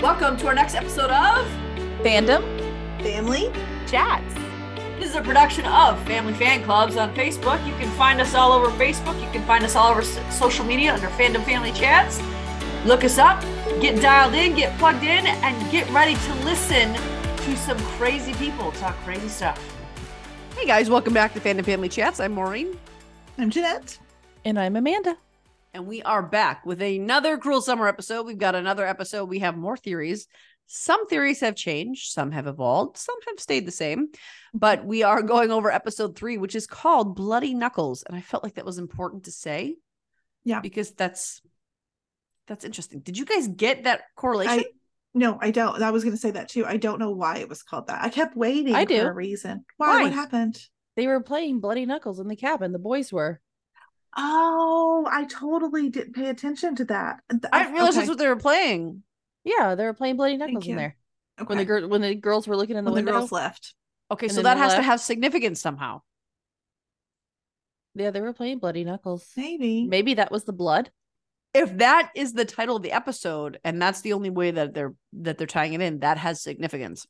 Welcome to our next episode of Fandom Family. Chats. This is a production of Family Fan Clubs on Facebook. You can find us all over Facebook. You can find us all over social media under Fandom Family Chats. Look us up, get dialed in, get plugged in, and get ready to listen to some crazy people talk crazy stuff. Hey guys, welcome back to Fandom Family Chats. I'm Maureen, I'm Jeanette. And I'm Amanda. And we are back with another Cruel Summer episode. We've got another episode. We have more theories. Some theories have changed, some have evolved, some have stayed the same. But we are going over episode three, which is called Bloody Knuckles. And I felt like that was important to say. Yeah. Because that's that's interesting. Did you guys get that correlation? I no, I don't. I was going to say that too. I don't know why it was called that. I kept waiting I for do. a reason. Why? Why? What happened? They were playing Bloody Knuckles in the cabin. The boys were. Oh, I totally didn't pay attention to that. Th- I didn't realize okay. that's what they were playing. Yeah, they were playing Bloody Knuckles in there. Okay. When the girl when the girls were looking in the When the window. girls left. Okay, And so that they has to have significance somehow. Yeah, they were playing Bloody Knuckles. Maybe. Maybe that was the blood. If that is the title of the episode, and that's the only way that they're that they're tying it in, that has significance.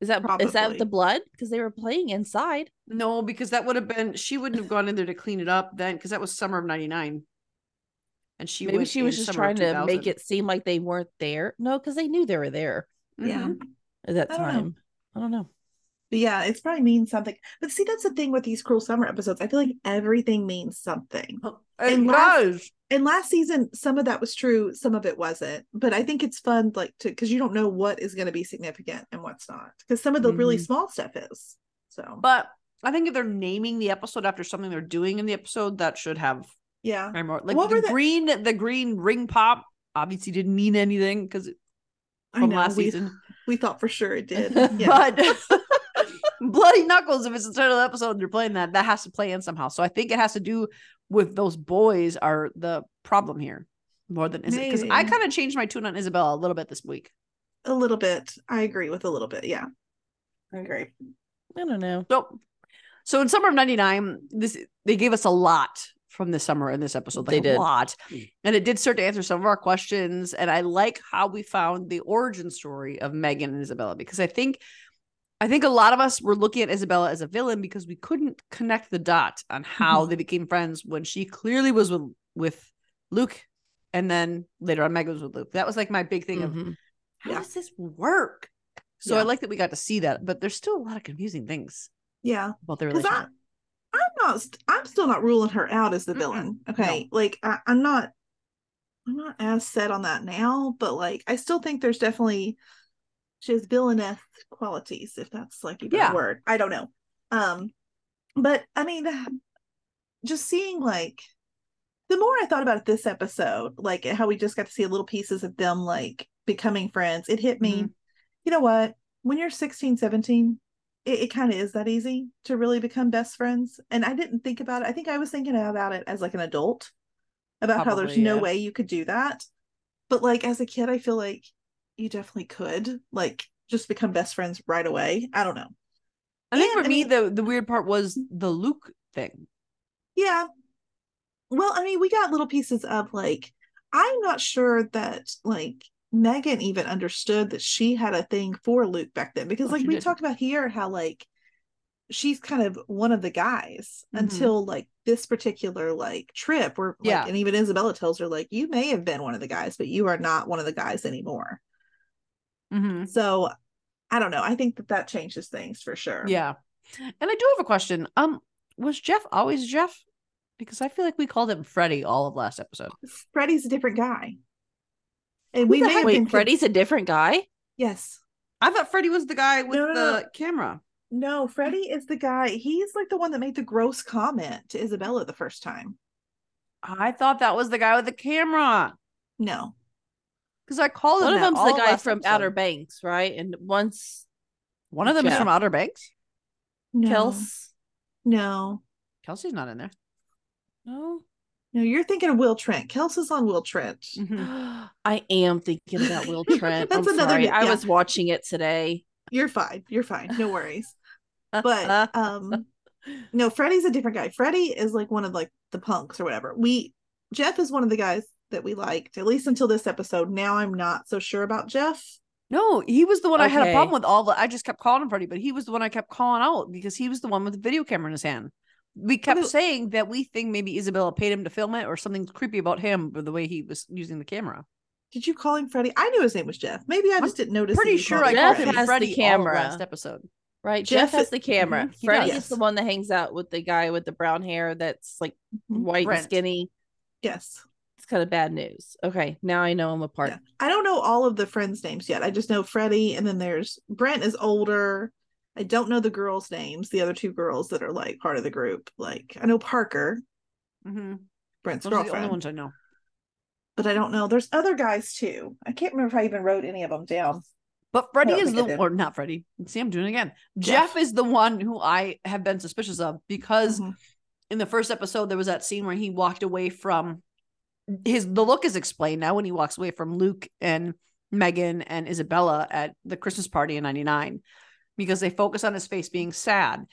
Is that Probably. is that the blood? Because they were playing inside. No, because that would have been she wouldn't have gone in there to clean it up then, because that was summer of '99, and she Maybe she was just trying to make it seem like they weren't there. No, because they knew they were there Yeah. Mhm. at that I don't know. time. I don't know. Yeah, it's probably means something. But see, that's the thing with these cruel summer episodes. I feel like everything means something. It And last- does. And last season, some of that was true, some of it wasn't. But I think it's fun, like to because you don't know what is going to be significant and what's not. Because some of the really Mhm. small stuff is. So But I think if they're naming the episode after something they're doing in the episode, that should have yeah, more. Like What the the- green, the green ring pop obviously didn't mean anything because I from know last we season. we thought for sure it did. Yeah. But Bloody Knuckles, if it's the title of the episode and they're playing that, that has to play in somehow. So I think it has to do with those boys are the problem here more than is it because I kind of changed my tune on Isabella a little bit this week. a little bit. I agree with a little bit. Yeah, I agree. I don't know. So, so in summer of '99, this they gave us a lot from this summer in this episode. They Like a did. lot, hmm. and it did start to answer some of our questions. And I like how we found the origin story of Megan and Isabella because I think, I think a lot of us were looking at Isabella as a villain because we couldn't connect the dot on how Mhm. they became friends when she clearly was with with Luke, and then later on Megan was with Luke. That was like my big thing of Mhm. how Yeah. does this work. So I like that we got to see that, but there's still a lot of confusing things Yeah, about their relationship. I I'm not. I'm still not ruling her out as the Mm-mm. villain. Okay, like I, I'm not. I'm not as set on that now, but like I still think there's definitely she has villainess qualities, if that's like even Yeah. a word. I don't know. Um, but I mean, just seeing like the more I thought about this episode, like how we just got to see little pieces of them like becoming friends, it hit me. You know what? When you're 16, 17, it, it kind of is that easy to really become best friends. And I didn't think about it. I think I was thinking about it as like an adult about how there's Probably, no way you could do that. But like as a kid, I feel like you definitely could like just become best friends right away. I don't know. I think And, for I me, mean- the the weird part was the Luke thing. Yeah. Well, I mean, we got little pieces of like, I'm not sure that like Megan even understood that she had a thing for Luke back then because Oh, like we didn't. talked about here how like she's kind of one of the guys Mhm. until like this particular like trip where like Yeah. and even Isabella tells her like you may have been one of the guys but you are not one of the guys anymore. Mm-hmm. So I don't know. I think that that changes things for sure. Yeah, and I do have a question. Um, was Jeff always Jeff? Because I feel like we called him Freddy all of last episode. Freddy's a different guy. And Who we may Wait, been Freddie's a different guy? Yes. I thought Freddy was the guy with No, no, the no. camera. No, Freddy is the guy. He's like the one that made the gross comment to Isabella the first time. I thought that was the guy with the camera No. Because I called him One of them's the guy from episode. Outer Banks, right? And once One of them is from Outer Banks. No. Kels. No. Kelsey's not in there. No. No, you're thinking of Will Trent. Kelsey's on Will Trent. Mhm. I am thinking about Will Trent. That's I'm another sorry. good- I was watching it today. You're fine. You're fine. No worries. But um no, Freddie's a different guy. Freddie is like one of like the punks or whatever. We Jeff is one of the guys that we liked, at least until this episode. Now I'm not so sure about Jeff. No, he was the one I had a problem with. All the I just kept calling him Freddie, but he was the one I kept calling out because he was the one with the video camera in his hand. We kept mean- saying that we think maybe Isabella paid him to film it or something creepy about him with the way he was using the camera. Did you call him Freddie? I knew his name was Jeff. Maybe I I'm just didn't notice. Pretty sure called I him called Jeff him Freddie. has the Freddie all camera. last episode. Right. Jeff Jeff, has is- the camera. He Freddie does. is the one that hangs out with the guy with the brown hair that's like Mhm. white Brent. and skinny. Yes. It's kind of bad news. Okay. Now I know I'm apart. Yeah. I don't know all of the friends' names yet. I just know Freddie, and then there's Brent is older. I don't know the girls' names, the other two girls that are like part of the group. Like I know Parker, Mm-hmm. Brent's Those are the girlfriend, only ones I know. but I don't know. There's other guys too. I can't remember if I even wrote any of them down. But Freddie is the or not Freddie. See, I'm doing it again. Jeff. Jeff is the one who I have been suspicious of because Mhm. in the first episode there was that scene where he walked away from his the look is explained now when he walks away from Luke and Megan and Isabella at the Christmas party in 99 because they focus on his face being sad.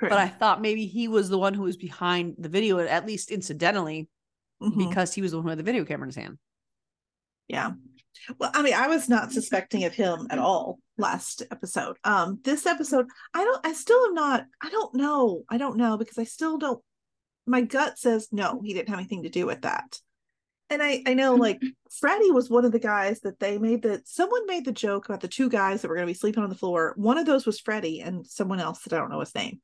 But I thought maybe he was the one who was behind the video, at least incidentally, Mhm. because he was the one who had the video camera in his hand. Yeah. Well, I mean, I was not suspecting of him at all last episode. Um, this episode, I don't, I still am not, I don't know. I don't know because I still don't, my gut says no, he didn't have anything to do with that. And I, I know like Freddie was one of the guys that they made that someone made the joke about the two guys that were going to be sleeping on the floor. One of those was Freddie and someone else that I don't know his name.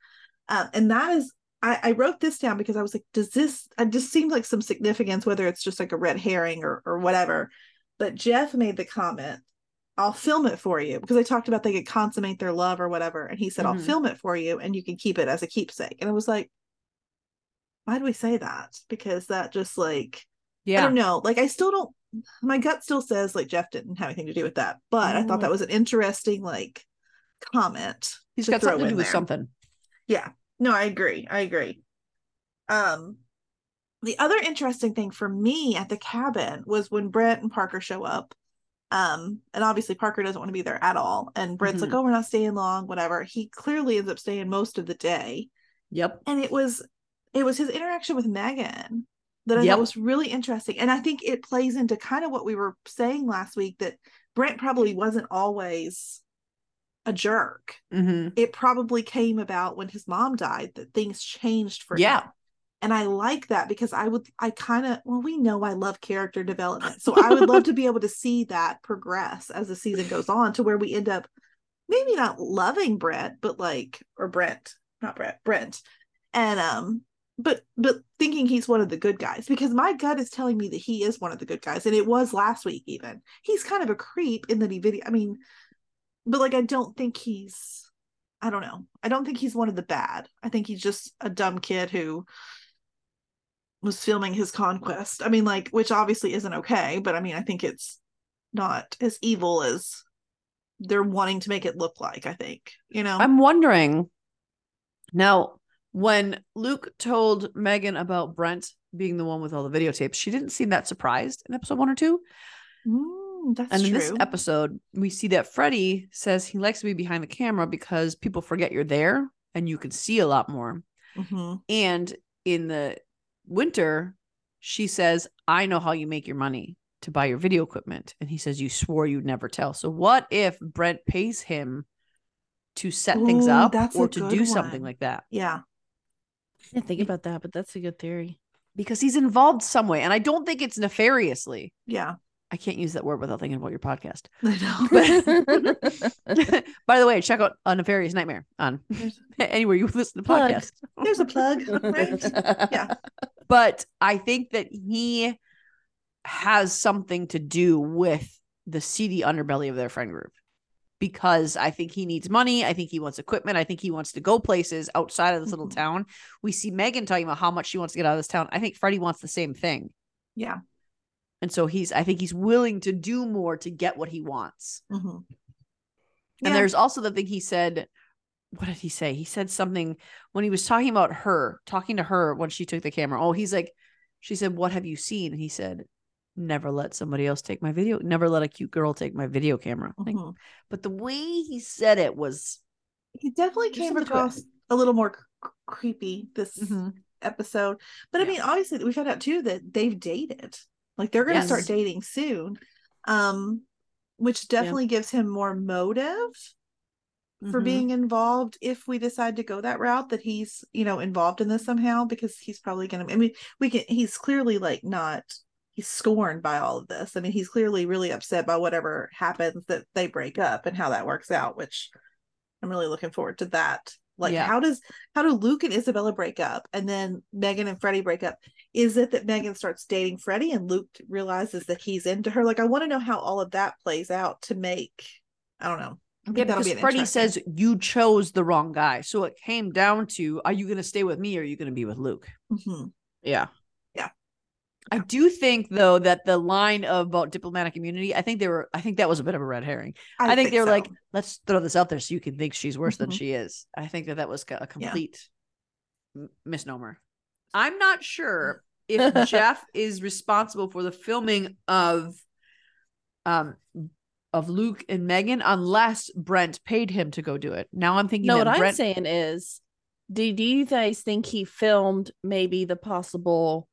Uh, and that is, I, I wrote this down because I was like, does this, I just seemed like some significance, whether it's just like a red herring or, or whatever but Jeff made the comment, I'll film it for you because I talked about they could consummate their love or whatever. And he said, I'll Mhm. film it for you and you can keep it as a keepsake. And I was like, why do we say that? Because that just like, I don't know. Like, I still don't, my gut still says like Jeff didn't have anything to do with that. But I thought that was an interesting like comment. He's got something to do with there. something. Yeah. No, I agree. I agree. Um the other interesting thing for me at the cabin was when Brent and Parker show up. Um, and obviously Parker doesn't want to be there at all. And Brent's like, Mhm. oh, we're not staying long, whatever. He clearly ends up staying most of the day. Yep. And it was it was his interaction with Megan that I Yep. thought was really interesting. And I think it plays into kind of what we were saying last week that Brent probably wasn't always a jerk hmm it probably came about when his mom died that things changed for Yeah. him. And I like that because I would, I kind of, well, we know I love character development. So I would love to be able to see that progress as the season goes on to where we end up maybe not loving Brent, but like, or Brent, not Brett, Brent. And, um, but, but thinking he's one of the good guys because my gut is telling me that he is one of the good guys. And it was last week, even. He's kind of a creep in that he video, I mean, but like, I don't think he's, I don't know. I don't think he's one of the bad. I think he's just a dumb kid who was filming his conquest. I mean, like, which obviously isn't okay, but I mean, I think it's not as evil as they're wanting to make it look like, I think, you know? I'm wondering now when Luke told Megan about Brent being the one with all the videotapes, she didn't seem that surprised in episode one or two. Mm, that's and in true. this episode, we see that Freddie says he likes to be behind the camera because people forget you're there and you can see a lot more. Mhm. And in the winter, she says, I know how you make your money to buy your video equipment. And he says, You swore you'd never tell. So, what if Brent pays him to set things up or to do something like that? Yeah. I didn't think about that, but that's a good theory. Because he's involved some way. And I don't think it's nefariously. Yeah. I can't use that word without thinking about your podcast. I know. By the way, check out A Nefarious Nightmare on anywhere you listen to Plug. podcasts. There's a plug, right? Yeah. but I think that he has something to do with the seedy underbelly of their friend group because I think he needs money. I think he wants equipment. I think he wants to go places outside of this little Mhm. town. We see Megan talking about how much she wants to get out of this town. I think Freddie wants the same thing. Yeah. And so he's, I think he's willing to do more to get what he wants. Mhm. And Yeah. there's also the thing he said. What did he say? He said something when he was talking about her, talking to her when she took the camera. Oh, he's like, she said, What have you seen? And he said, Never let somebody else take my video, never let a cute girl take my video camera. Like, Mhm. but the way he said it was He definitely came something to it. across a little more c- creepy this Mhm. episode. But I Yeah. mean, obviously, we found out too that they've dated. Like they're going to start dating soon. Um, which definitely gives him more motive for Mhm. being involved if we decide to go that route that he's you know involved in this somehow because he's probably gonna i mean we can he's clearly like not he's scorned by all of this i mean he's clearly really upset by whatever happens that they break up and how that works out which i'm really looking forward to that like Yeah. how does how do luke and isabella break up and then megan and freddie break up is it that megan starts dating freddie and luke realizes that he's into her like i want to know how all of that plays out to make i don't know I Yeah, because be Freddie says you chose the wrong guy. So it came down to are you going to stay with me or are you going to be with Luke? Mhm. Yeah. I do think though that the line about diplomatic immunity, I think they were I think that was a bit of a red herring. I, think, they were so. like, let's throw this out there so you can think she's worse than Mhm. she is. I think that that was a complete m- misnomer. I'm not sure if Jeff is responsible for the filming of um of Luke and Megan unless Brent paid him to go do it. Now I'm thinking No, that what I'm saying is, do, do you guys think he filmed maybe the possible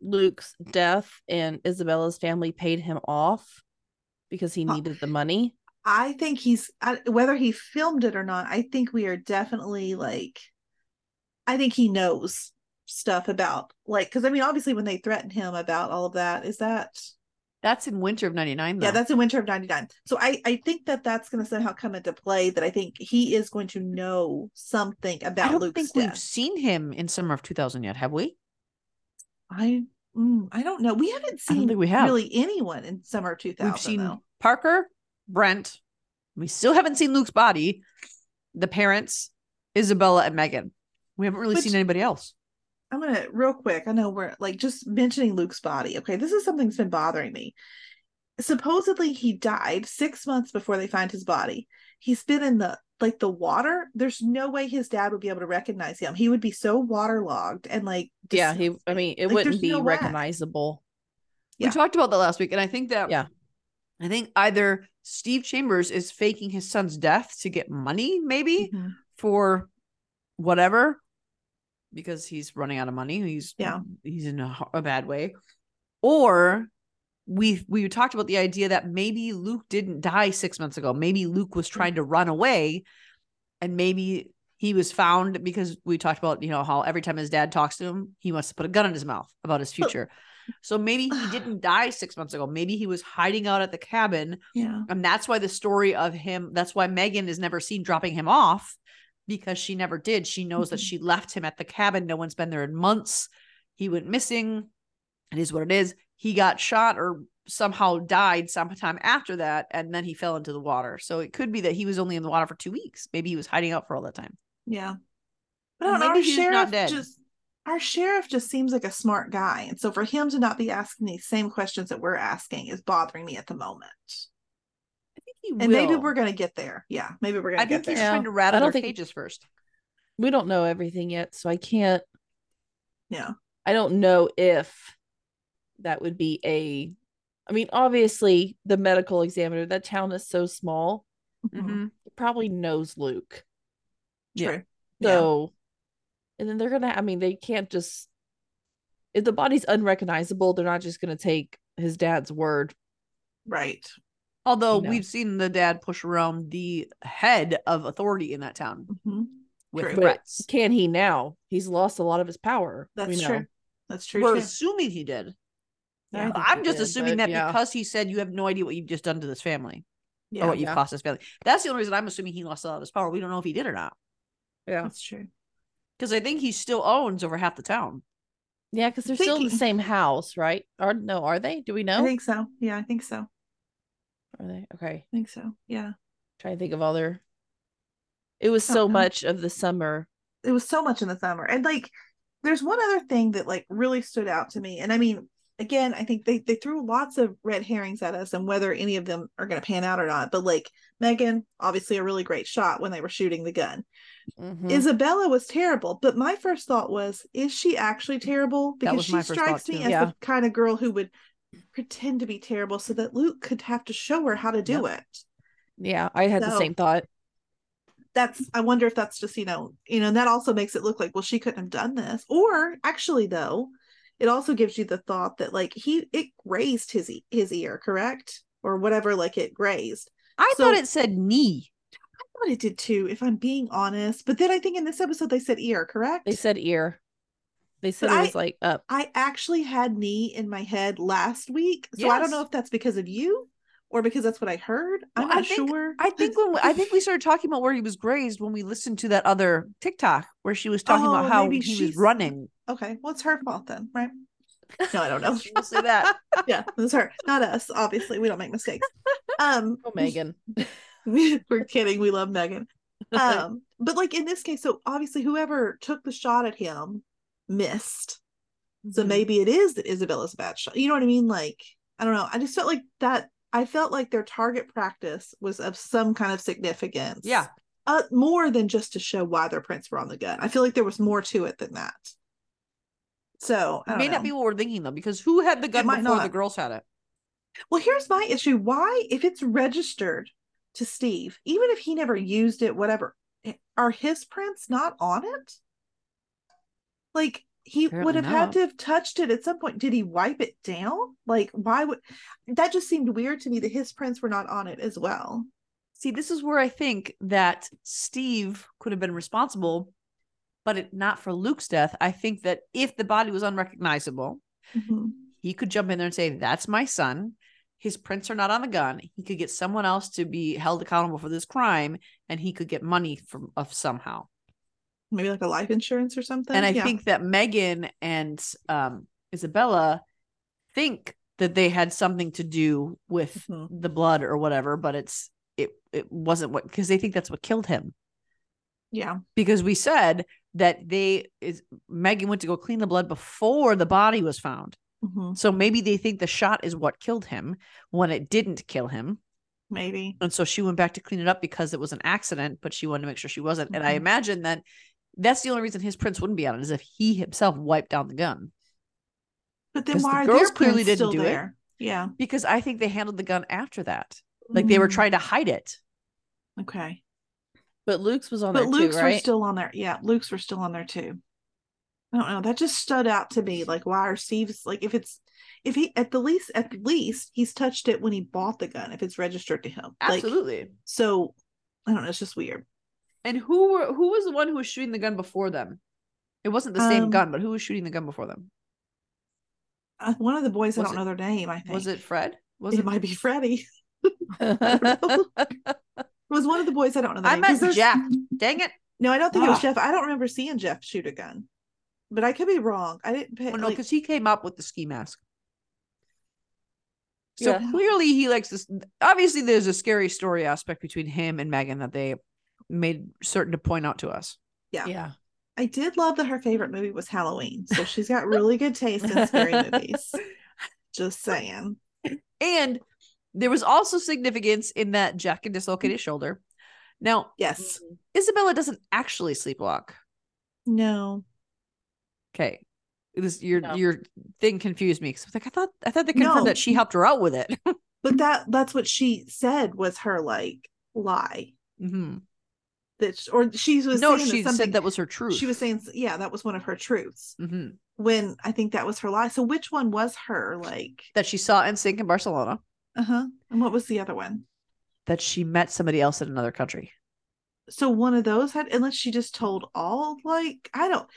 Luke's death and Isabella's family paid him off because he uh, needed the money? I think he's whether he filmed it or not. I think we are definitely like, I think he knows stuff about like because I mean obviously when they threaten him about all of that is that that's in winter of 99 though. yeah that's in winter of 99 so i i think that that's going to somehow come into play that i think he is going to know something about I don't luke's think we've seen him in summer of 2000 yet, have we? I mm, i don't know we haven't seen we have. really anyone in summer of 2000 We've seen though. Parker, Brent. We still haven't seen Luke's body. The parents, Isabella and Megan. We haven't really Which- seen anybody else. I'm gonna real quick. I know we're like just mentioning Luke's body. Okay, this is something that's been bothering me. Supposedly he died six months before they find his body. He's been in the like the water. There's no way his dad would be able to recognize him. He would be so waterlogged and like Yeah, he. I mean, it Like, wouldn't be no recognizable. Yeah. We talked about that last week, and I think that Yeah. I think either Steve Chambers is faking his son's death to get money, maybe Mhm. for whatever, because he's running out of money. He's Yeah. he's in a, a bad way, or we we talked about the idea that maybe Luke didn't die six months ago. Maybe Luke was trying to run away, and maybe he was found because we talked about you know how every time his dad talks to him, he wants to put a gun in his mouth about his future. So maybe he didn't die six months ago. Maybe he was hiding out at the cabin Yeah. and that's why the story of him, that's why Megan is never seen dropping him off because she never did. She knows that Mhm. she left him at the cabin. No one's been there in months. He went missing. It is what it is. He got shot or somehow died sometime after that. And then he fell into the water. So it could be that he was only in the water for two weeks. Maybe he was hiding out for all that time. Yeah. But Or I don't know, maybe our he's not sheriff dead. just our sheriff just seems like a smart guy. And so for him to not be asking these same questions that we're asking is bothering me at the moment. I think he And maybe we're gonna get there. Yeah, maybe we're gonna I think get he's there. Yeah. trying to I rattle don't their think- cages first. We don't know everything yet, so I can't. Yeah. I don't know if that would be a. I mean, obviously, the medical examiner. That town is so small. Mhm. Mhm. Probably knows Luke. Yeah. True. Yeah. So, and then they're gonna. I mean, they can't just. If the body's unrecognizable, they're not just gonna take his dad's word. Right. Although You know. we've seen the dad push around the head of authority in that town Mhm. with True. But threats. can he now? He's lost a lot of his power. we That's know. true. That's true. We're too. assuming he did. I think I'm just did, assuming that yeah. because he said you have no idea what you've just done to this family Yeah, or what you've Yeah. cost this family. That's the only reason I'm assuming he lost a lot of his power. We don't know if he did or not Yeah, that's true. because I think he still owns over half the town. yeah, because they're still in the same house, right? Or no, are they? Do we know? I think so. Yeah, I think so. Are they okay? I think so. Yeah. Trying to think of other. It was so Uh-uh. much of the summer. It was so much in the summer. And like there's one other thing that like really stood out to me. And I mean, again, I think they they threw lots of red herrings at us and whether any of them are gonna pan out or not. But like Megan, obviously a really great shot when they were shooting the gun. Mhm. Isabella was terrible, but my first thought was, is she actually terrible? Because she strikes me as Yeah. the kind of girl who would pretend to be terrible so that Luke could have to show her how to do it. yeah, I had the same thought. That's I wonder if that's just, you know, you know, and that also makes it look like, well, she couldn't have done this. Or actually though, it also gives you the thought that like he it grazed his his ear, correct? or whatever, like it grazed. I So- thought it said knee. I thought it did too, if I'm being honest. But then I think in this episode they said ear, correct? They said ear. They said But it I- was like up. I actually had knee in my head last week. So I don't know if that's because of you or because that's what I heard. I'm Well, I not think- sure. I think when we, I think we started talking about where he was grazed when we listened to that other TikTok where she was talking Oh, about how he was running. Okay, well, it's her fault then, right? No, I don't know. We'll say that. yeah, it's her, not us. Obviously, we don't make mistakes. Um, Oh, Megan. we're kidding. We love Megan. Um, but like in this case, so obviously whoever took the shot at him missed. So Mhm. maybe it is that Isabella's a bad shot. You know what I mean? Like, I don't know. I just felt like that. I felt like their target practice was of some kind of significance. Yeah. Uh, more than just to show why their prints were on the gun. I feel like there was more to it than that. So I It may know. not be what we're thinking though, because who had the gun might before the girls had it? Well, here's my issue. Why, if it's registered to Steve, even if he never used it, whatever, eh, are his prints not on it? Like he would Apparently have had to have touched it at some point. Did he wipe it down? Like, why would that just seemed weird to me that his prints were not on it as well? See, this is where I think that Steve could have been responsible, but it not for Luke's death. I think that if the body was unrecognizable, mm-hmm. he could jump in there and say, That's my son. His prints are not on the gun. He could get someone else to be held accountable for this crime and he could get money from of somehow. Maybe like a life insurance or something. and I Yeah. think that Megan and um, Isabella think that they had something to do with Mhm. the blood or whatever, but it's it it wasn't what because they think that's what killed him. yeah, Because we said that they is Megan went to go clean the blood before the body was found. Mhm. So maybe they think the shot is what killed him when it didn't kill him. maybe. And so she went back to clean it up because it was an accident, but she wanted to make sure she wasn't. And I Mhm. imagine that that's the only reason his prints wouldn't be on it is if he himself wiped down the gun. But then why are girls their clearly prints didn't still do it. there? Yeah, Because I think they handled the gun after that. Like they were Mm, trying to hide it. Okay. But Luke's was on there. but Luke's were still on there. Yeah, Luke's were still on there too. I don't know. That just stood out to me. Like, why are Steve's like if it's if he at the least at least he's touched it when he bought the gun if it's registered to him. Like, Absolutely. so I don't know. It's just weird. And who were who was the one who was shooting the gun before them? It wasn't the same Um, gun, but who was shooting the gun before them? Uh, one of the boys, I don't it- know their name. I think Was it Fred? Was it, might be Freddie. It was one of the boys. I don't know. The I name, meant Jeff. Dang it. No, I don't think it was Ah. Jeff. I don't remember seeing Jeff shoot a gun, but I could be wrong. I didn't pay. Well, no, like- because he came up with the ski mask. So Yeah. clearly he likes this. Obviously, there's a scary story aspect between him and Megan that they made certain to point out to us. Yeah. Yeah. I did love that her favorite movie was Halloween. So she's got really good taste in scary movies. Just saying. And there was also significance in that Jack can dislocate his shoulder. Now, Yes. Isabella doesn't actually sleepwalk. No. Okay. This your No. your your thing confused me. 'cause I was like, I thought I thought they confirmed No. that she helped her out with it. But that that's what she said was her like lie. hmm That sh- or she was No, saying that she something, said that was her truth. she was saying yeah, that was one of her truths. hmm When I think that was her lie. So which one was her like that she saw and NSYNC in Barcelona. uh-huh. And what was the other one? That she met somebody else in another country. so one of those had unless she just told all like i don't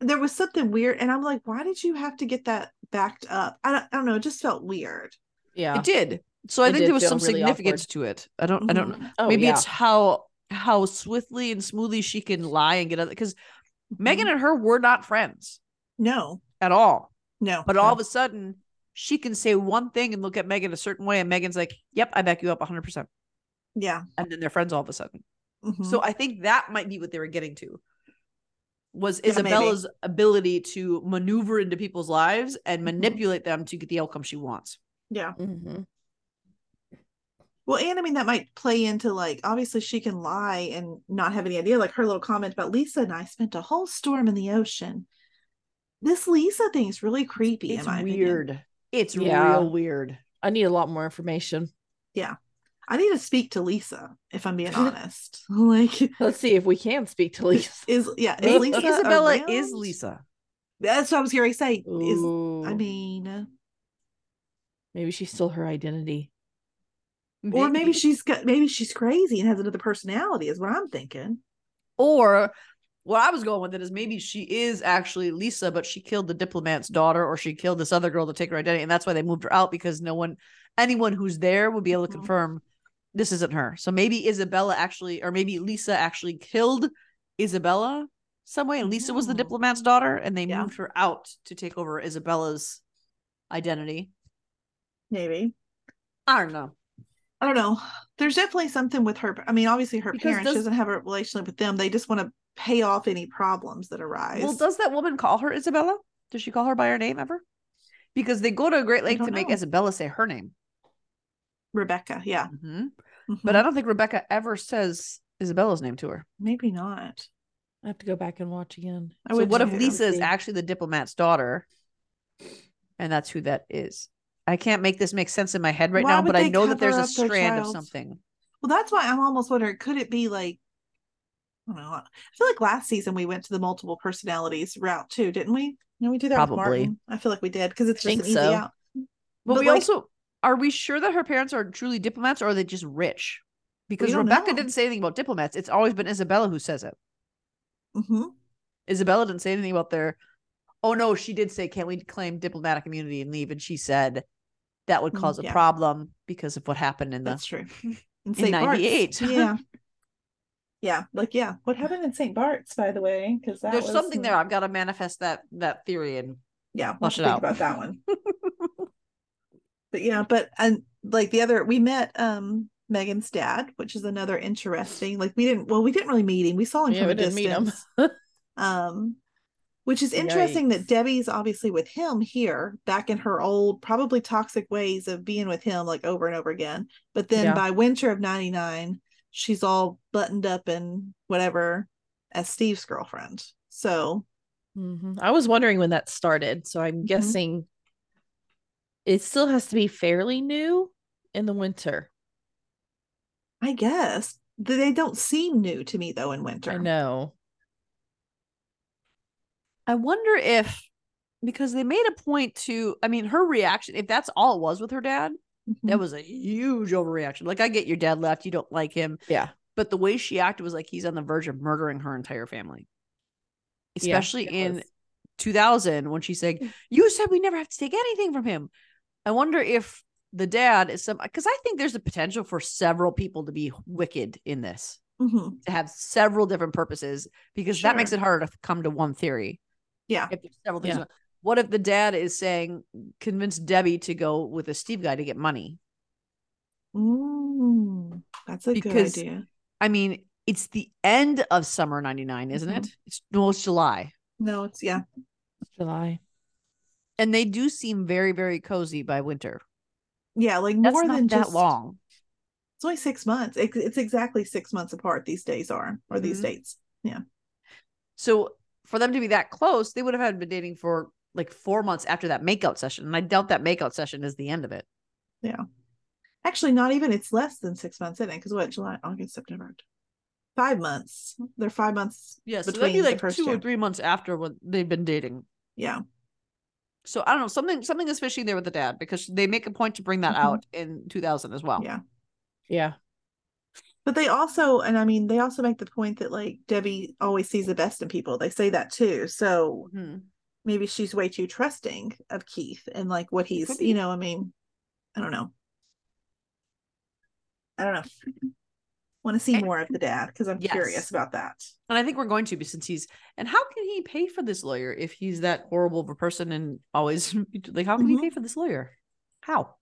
there was something weird and i'm like why did you have to get that backed up i don't, I don't know it just felt weird Yeah. It did. So I It think there was some really significance to it. I don't I don't know. Mhm. Oh, Maybe it's how how swiftly and smoothly she can lie and get other because Megan Mhm. and her were not friends no at all. no But all of a sudden she can say one thing and look at Megan a certain way and Megan's like, "Yep, I back you up 100%." yeah And then they're friends all of a sudden. Mhm. So I think that might be what they were getting to. Was Yeah, maybe. Isabella's ability to maneuver into people's lives and Mhm. manipulate them to get the outcome she wants. yeah Mm-hmm. Well and i mean that might play into like obviously she can lie and not have any idea like her little comment about lisa and i spent a whole storm in the ocean this lisa thing is really creepy It's in my opinion. weird. It's Yeah. real weird. I need a lot more information. Yeah. I need to speak to lisa if i'm being honest like Let's see if we can speak to Lisa. is yeah is Maybe lisa Isabella around? is Lisa. That's what I was going to say. Is I mean, uh, maybe she's still her identity. Or maybe she's got maybe she's crazy and has another personality, is what I'm thinking. Or what I was going with it is maybe she is actually Lisa, but she killed the diplomat's daughter, or she killed this other girl to take her identity, and that's why they moved her out because no one, anyone who's there would be able to Mhm. confirm this isn't her. So maybe Isabella actually, or maybe Lisa actually killed Isabella some way, and Lisa was the Mhm. diplomat's daughter, and they Yeah. moved her out to take over Isabella's identity. Maybe. I don't know. I don't know. There's definitely something with her. I mean, obviously her Because parents does- doesn't have a relationship with them. They just want to pay off any problems that arise. Well, does that woman call her Isabella? Does she call her by her name ever? Because they go to a great length don't to make. Isabella say her name. Rebecca, yeah. hmm Mhm. But I don't think Rebecca ever says Isabella's name to her. maybe not. I have to go back and watch again. I so what if. Lisa is actually the diplomat's daughter? And that's who that is. I can't make this make sense in my head right Why now, but I know that there's a cover up their strand of something. Well, that's why I'm almost wondering could it be like I don't know. I feel like last season we went to the multiple personalities route too, didn't we? No, we did that with Probably. I feel like we did because it's just an easy so. out. But, But, we like- also are we sure that her parents are truly diplomats or are they just rich? Because Rebecca know. didn't say anything about diplomats. It's always been Isabella who says it. hmm Isabella didn't say anything about their. Oh no, she did say, "Can we claim diplomatic immunity and leave?" And she said that would Mm, cause a yeah. problem because of what happened in the. That's true. In, In St. Bart's. 98. Yeah. Yeah, like yeah. What happened in St. Bart's, by the way? Because There's something there. I've got to manifest that that theory and Yeah, we'll have it think out. about that one. but yeah, but and like the other, we met um Megan's dad, which is another interesting. Like we didn't, well, we didn't really meet him. We saw him Yeah, from we a didn't meet him. distance. um, which is interesting that Debbie's obviously with him here, back in her old, probably toxic ways of being with him like over and over again. But then Yeah. by winter of '99, she's all buttoned up and whatever as Steve's girlfriend. So Mhm. I was wondering when that started, so I'm guessing it still has to be fairly new in the winter. I guess they don't seem new to me though in winter. I know. I wonder if because they made a point to. I mean, her reaction. If that's all it was with her dad, Mhm. that was a huge overreaction. Like I get your dad left, you don't like him, Yeah. but the way she acted was like he's on the verge of murdering her entire family. Especially it in was. 2000 when she's like, "You said we never have to take anything from him." I wonder if the dad is some because I think there's a potential for several people to be wicked in this Mhm. to have several different purposes because that makes it harder to come to one theory. Yeah. If there's several things. Yeah. What if the dad is saying convince Debbie to go with a Steve guy to get money? Mm, that's a Because- good idea. I mean, it's the end of summer 99, isn't Mhm. it? It's no, it's July. No, it's yeah. July. And they do seem very, very cozy by winter. Yeah, like That's more not than that just long. It's only six months. It, it's exactly six months apart. These days are, or these Mhm. dates. Yeah. So for them to be that close, they would have had been dating for like four months after that makeout session. And I doubt that makeout session is the end of it. Yeah. Actually, not even. It's less than six months in it because what? July, August, September, five months. They're five months. Yeah, so that'd be like first two or three months after what they've been dating. Yeah, So I don't know, something something is fishy there with the dad because they make a point to bring that Mhm. out in 2000 as well. yeah. Yeah. But they also, and I mean, they also make the point that like Debbie always sees the best in people. They say that too. So Mhm. maybe she's way too trusting of Keith and like what he's, you know, I mean, I don't know. I don't know. Want to see more of the dad because I'm yes. curious about that. And I think we're going to be since he's and how can he pay for this lawyer if he's that horrible of a person and always like how can he Mhm. pay for this lawyer? How?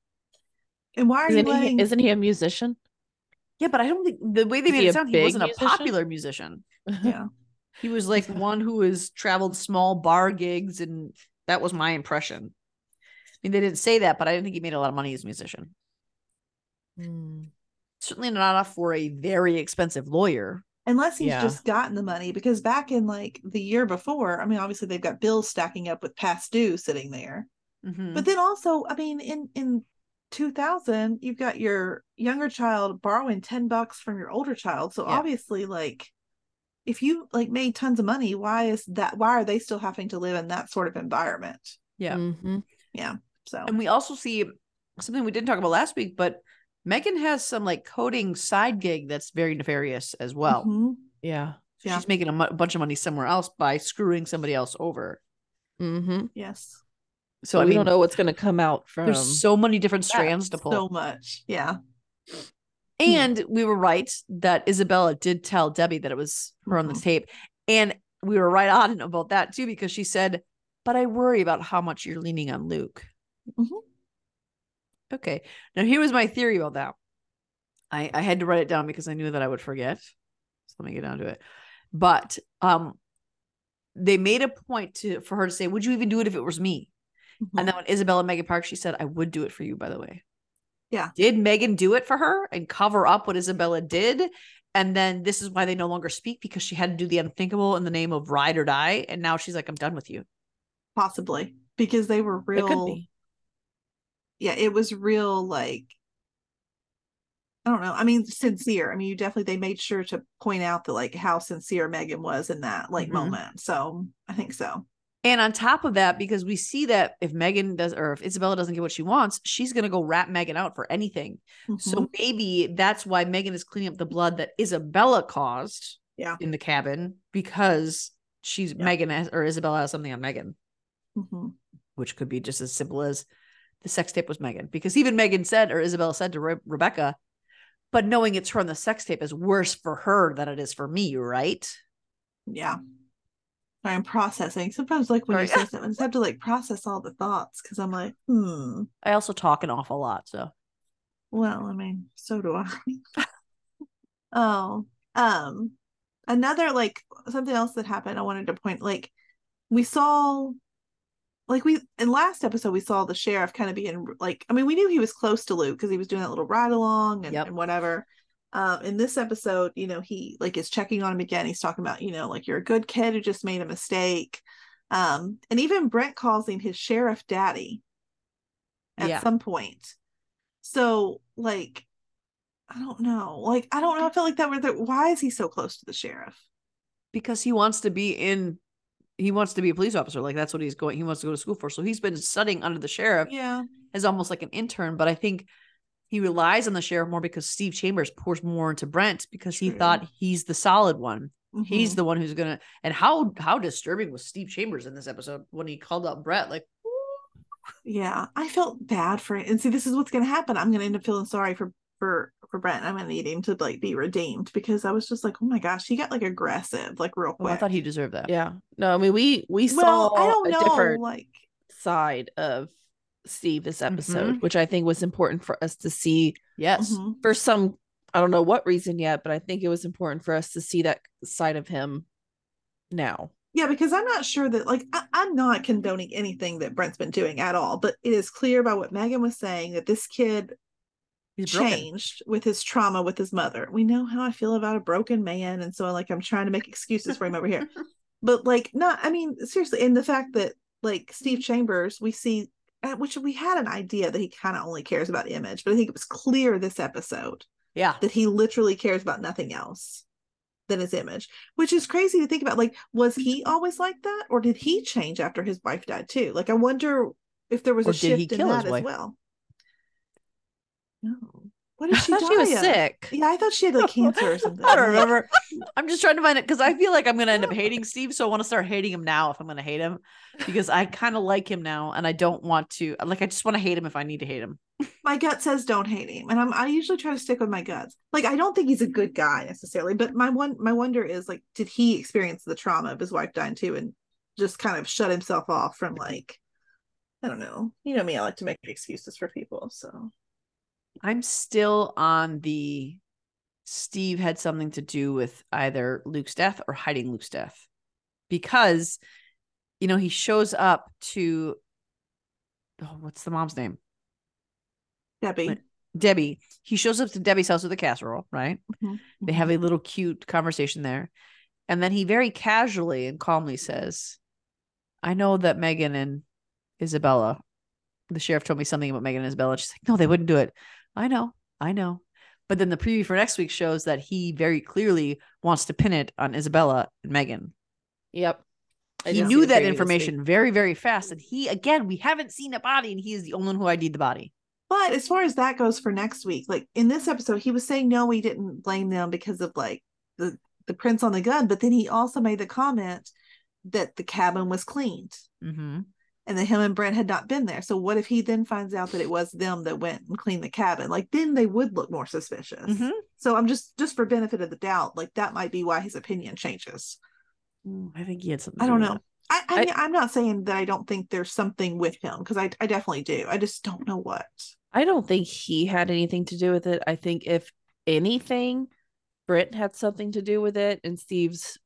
And why are Isn't you letting? he, isn't he a musician? Yeah, but I don't think the way they made it sound he wasn't a popular musician. yeah. He was like one who has traveled small bar gigs, and that was my impression. I mean, they didn't say that, but I didn't think he made a lot of money as a musician. Hmm. Certainly not enough for a very expensive lawyer. unless he's Yeah. just gotten the money because back in like the year before i mean obviously they've got bills stacking up with past due sitting there Mhm. but then also i mean in in 2000 you've got your younger child borrowing 10 bucks from your older child so Yeah. obviously like if you like made tons of money why is that why are they still having to live in that sort of environment yeah. Mhm. so And we also see something we didn't talk about last week, but Megan has some like coding side gig that's very nefarious as well. Mhm. Yeah. Yeah. She's making a bunch of money somewhere else by screwing somebody else over. Mm-hmm. Yes. So So I we mean, don't know what's going to come out from. there's so many different strands to pull. So much. Yeah. And we were right that Isabella did tell Debbie that it was her on the Mhm. tape. And we were right on about that too, because she said, But I worry about how much you're leaning on Luke. Mhm. Okay. Now, here was my theory about that. I, I had to write it down because I knew that I would forget. So let me get down to it. But um, they made a point to for her to say, Would you even do it if it was me? Mhm. And then when Isabella Megan Park, she said, I would do it for you, by the way. Yeah. Did Megan do it for her and cover up what Isabella did? And then this is why they no longer speak because she had to do the unthinkable in the name of ride or die. And now she's like, I'm done with you. Possibly because they were it real. could be. Yeah, it was real. Like I don't know. I mean, sincere. I mean, you definitely they made sure to point out that like how sincere Megan was in that like Mhm. moment. So I think so. And on top of that, because we see that if Megan does or if Isabella doesn't get what she wants, she's gonna go rat Megan out for anything. Mhm. So maybe that's why Megan is cleaning up the blood that Isabella caused Yeah. in the cabin because she's Yeah. Megan has, or Isabella has something on Megan. Mhm. which could be just as simple as the sex tape was Megan. Because even Megan said, or Isabella said to Re- Rebecca, but knowing it's her on the sex tape is worse for her than it is for me, right? yeah. I'm processing. Sometimes like when you Sorry. say something, I just have to like process all the thoughts because I'm like, hmm. I also talk an awful lot. So Well, I mean, so do I. oh, um, another like something else that happened. I wanted to point like we saw, like we in last episode we saw the sheriff kind of being like. I mean, we knew he was close to Luke because he was doing that little ride along and, Yep. and whatever. Um, in this episode, you know, he like is checking on him again. He's talking about, you know, like you're a good kid who just made a mistake. Um, and even Brent calls him his sheriff daddy at Yeah. some point. So, like, I don't know. Like, I don't know. I feel like that. Were the, why is he so close to the sheriff? because he wants to be in, he wants to be a police officer. Like that's what he's going. He wants to go to school for. So he's been studying under the sheriff Yeah, as almost like an intern. But I think he relies on the sheriff more because Steve Chambers pours more into Brent because he True. thought he's the solid one. He's Mhm. the one who's gonna. And how how disturbing was Steve Chambers in this episode when he called out Brett? Like, yeah. I felt bad for it. And see, this is what's going to happen. I'm going to end up feeling sorry for for for Brent. I'm going to need him to like be redeemed because I was just like, oh my gosh, he got like aggressive, like real oh, quick. I thought he deserved that. Yeah. No, I mean we we well, saw I don't a know. different Like, side of Steve this episode, Mhm. which I think was important for us to see Yes. mhm. for some I don't know what reason yet, but I think it was important for us to see that side of him now. Yeah, because I'm not sure that like I, I'm not condoning anything that Brent's been doing at all, but it is clear by what Megan was saying that this kid He's broken. changed with his trauma with his mother. We know how I feel about a broken man, and so like I'm trying to make excuses for him over here. But like, not I mean, seriously, and the fact that like Steve Chambers, we see Uh, which we had an idea that he kind of only cares about image, but I think it was clear this episode Yeah. that he literally cares about nothing else than his image, which is crazy to think about. Like, was he always like that, or did he change after his wife died too? Like, I wonder if there was Or a shift in that as well. No, what did I she thought die she was of? sick. Yeah, I thought she had like cancer or something. I don't remember. I'm just trying to find it because I feel like I'm gonna end up hating Steve, so I want to start hating him now if I'm gonna hate him because I kind of like him now, and I don't want to. Like, I just want to hate him if I need to hate him. my gut says don't hate him, and I'm I usually try to stick with my guts. Like, I don't think he's a good guy necessarily, but my one my wonder is like, did he experience the trauma of his wife dying too, and just kind of shut himself off from like, I don't know. You know me, I like to make excuses for people, so. I'm still on the Steve had something to do with either Luke's death or hiding Luke's death. Because you know he shows up to oh what's the mom's name? Debbie. Debbie. He shows up to Debbie's house with a casserole right? Mhm, they have a little cute conversation there. And then he very casually and calmly says I know that Megan and Isabella the sheriff told me something about Megan and Isabella. She's like no they wouldn't do it I know I know but then the preview for next week shows that he very clearly wants to pin it on Isabella and Megan. Yep. I he knew that preview this week. information very, very fast. And he, again, we haven't seen a body, and he is the only one who ID'd the body. But as far as that goes for next week, like in this episode, he was saying no, we didn't blame them because of like the the prints on the gun. But then he also made the comment that the cabin was cleaned Mm-hmm. And that him and Brent had not been there. So what if he then finds out that it was them that went and cleaned the cabin? Like then they would look more suspicious. Mhm. So I'm just just for benefit of the doubt, like that might be why his opinion changes. I think he had something. I don't know. I, I, I- mean, I'm not saying that I don't think there's something with him because I, I definitely do. I just don't know what. I don't think he had anything to do with it. I think if anything, Brent had something to do with it, and Steve's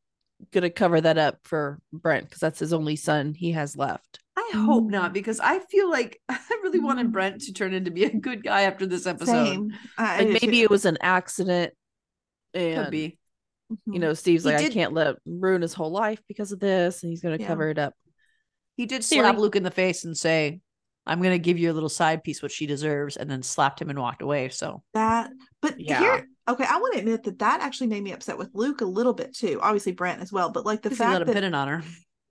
gonna cover that up for Brent because that's his only son he has left. I hope not Mm. because I feel like I really wanted Mm. Brent to turn into be a good guy after this episode. Same. I, I Like maybe too. it was an accident, and Could be. Mhm. you know, Steve's He like, did- I can't let ruin his whole life because of this, and he's gonna Yeah. cover it up. He did Theory. slap Luke in the face and say, "I'm going to give you a little side piece what she deserves," and then slapped him and walked away. So that. But Yeah. here, okay, I want to admit that that actually made me upset with Luke a little bit too. Obviously Brent as well, but like the because he let fact him that pin it on her.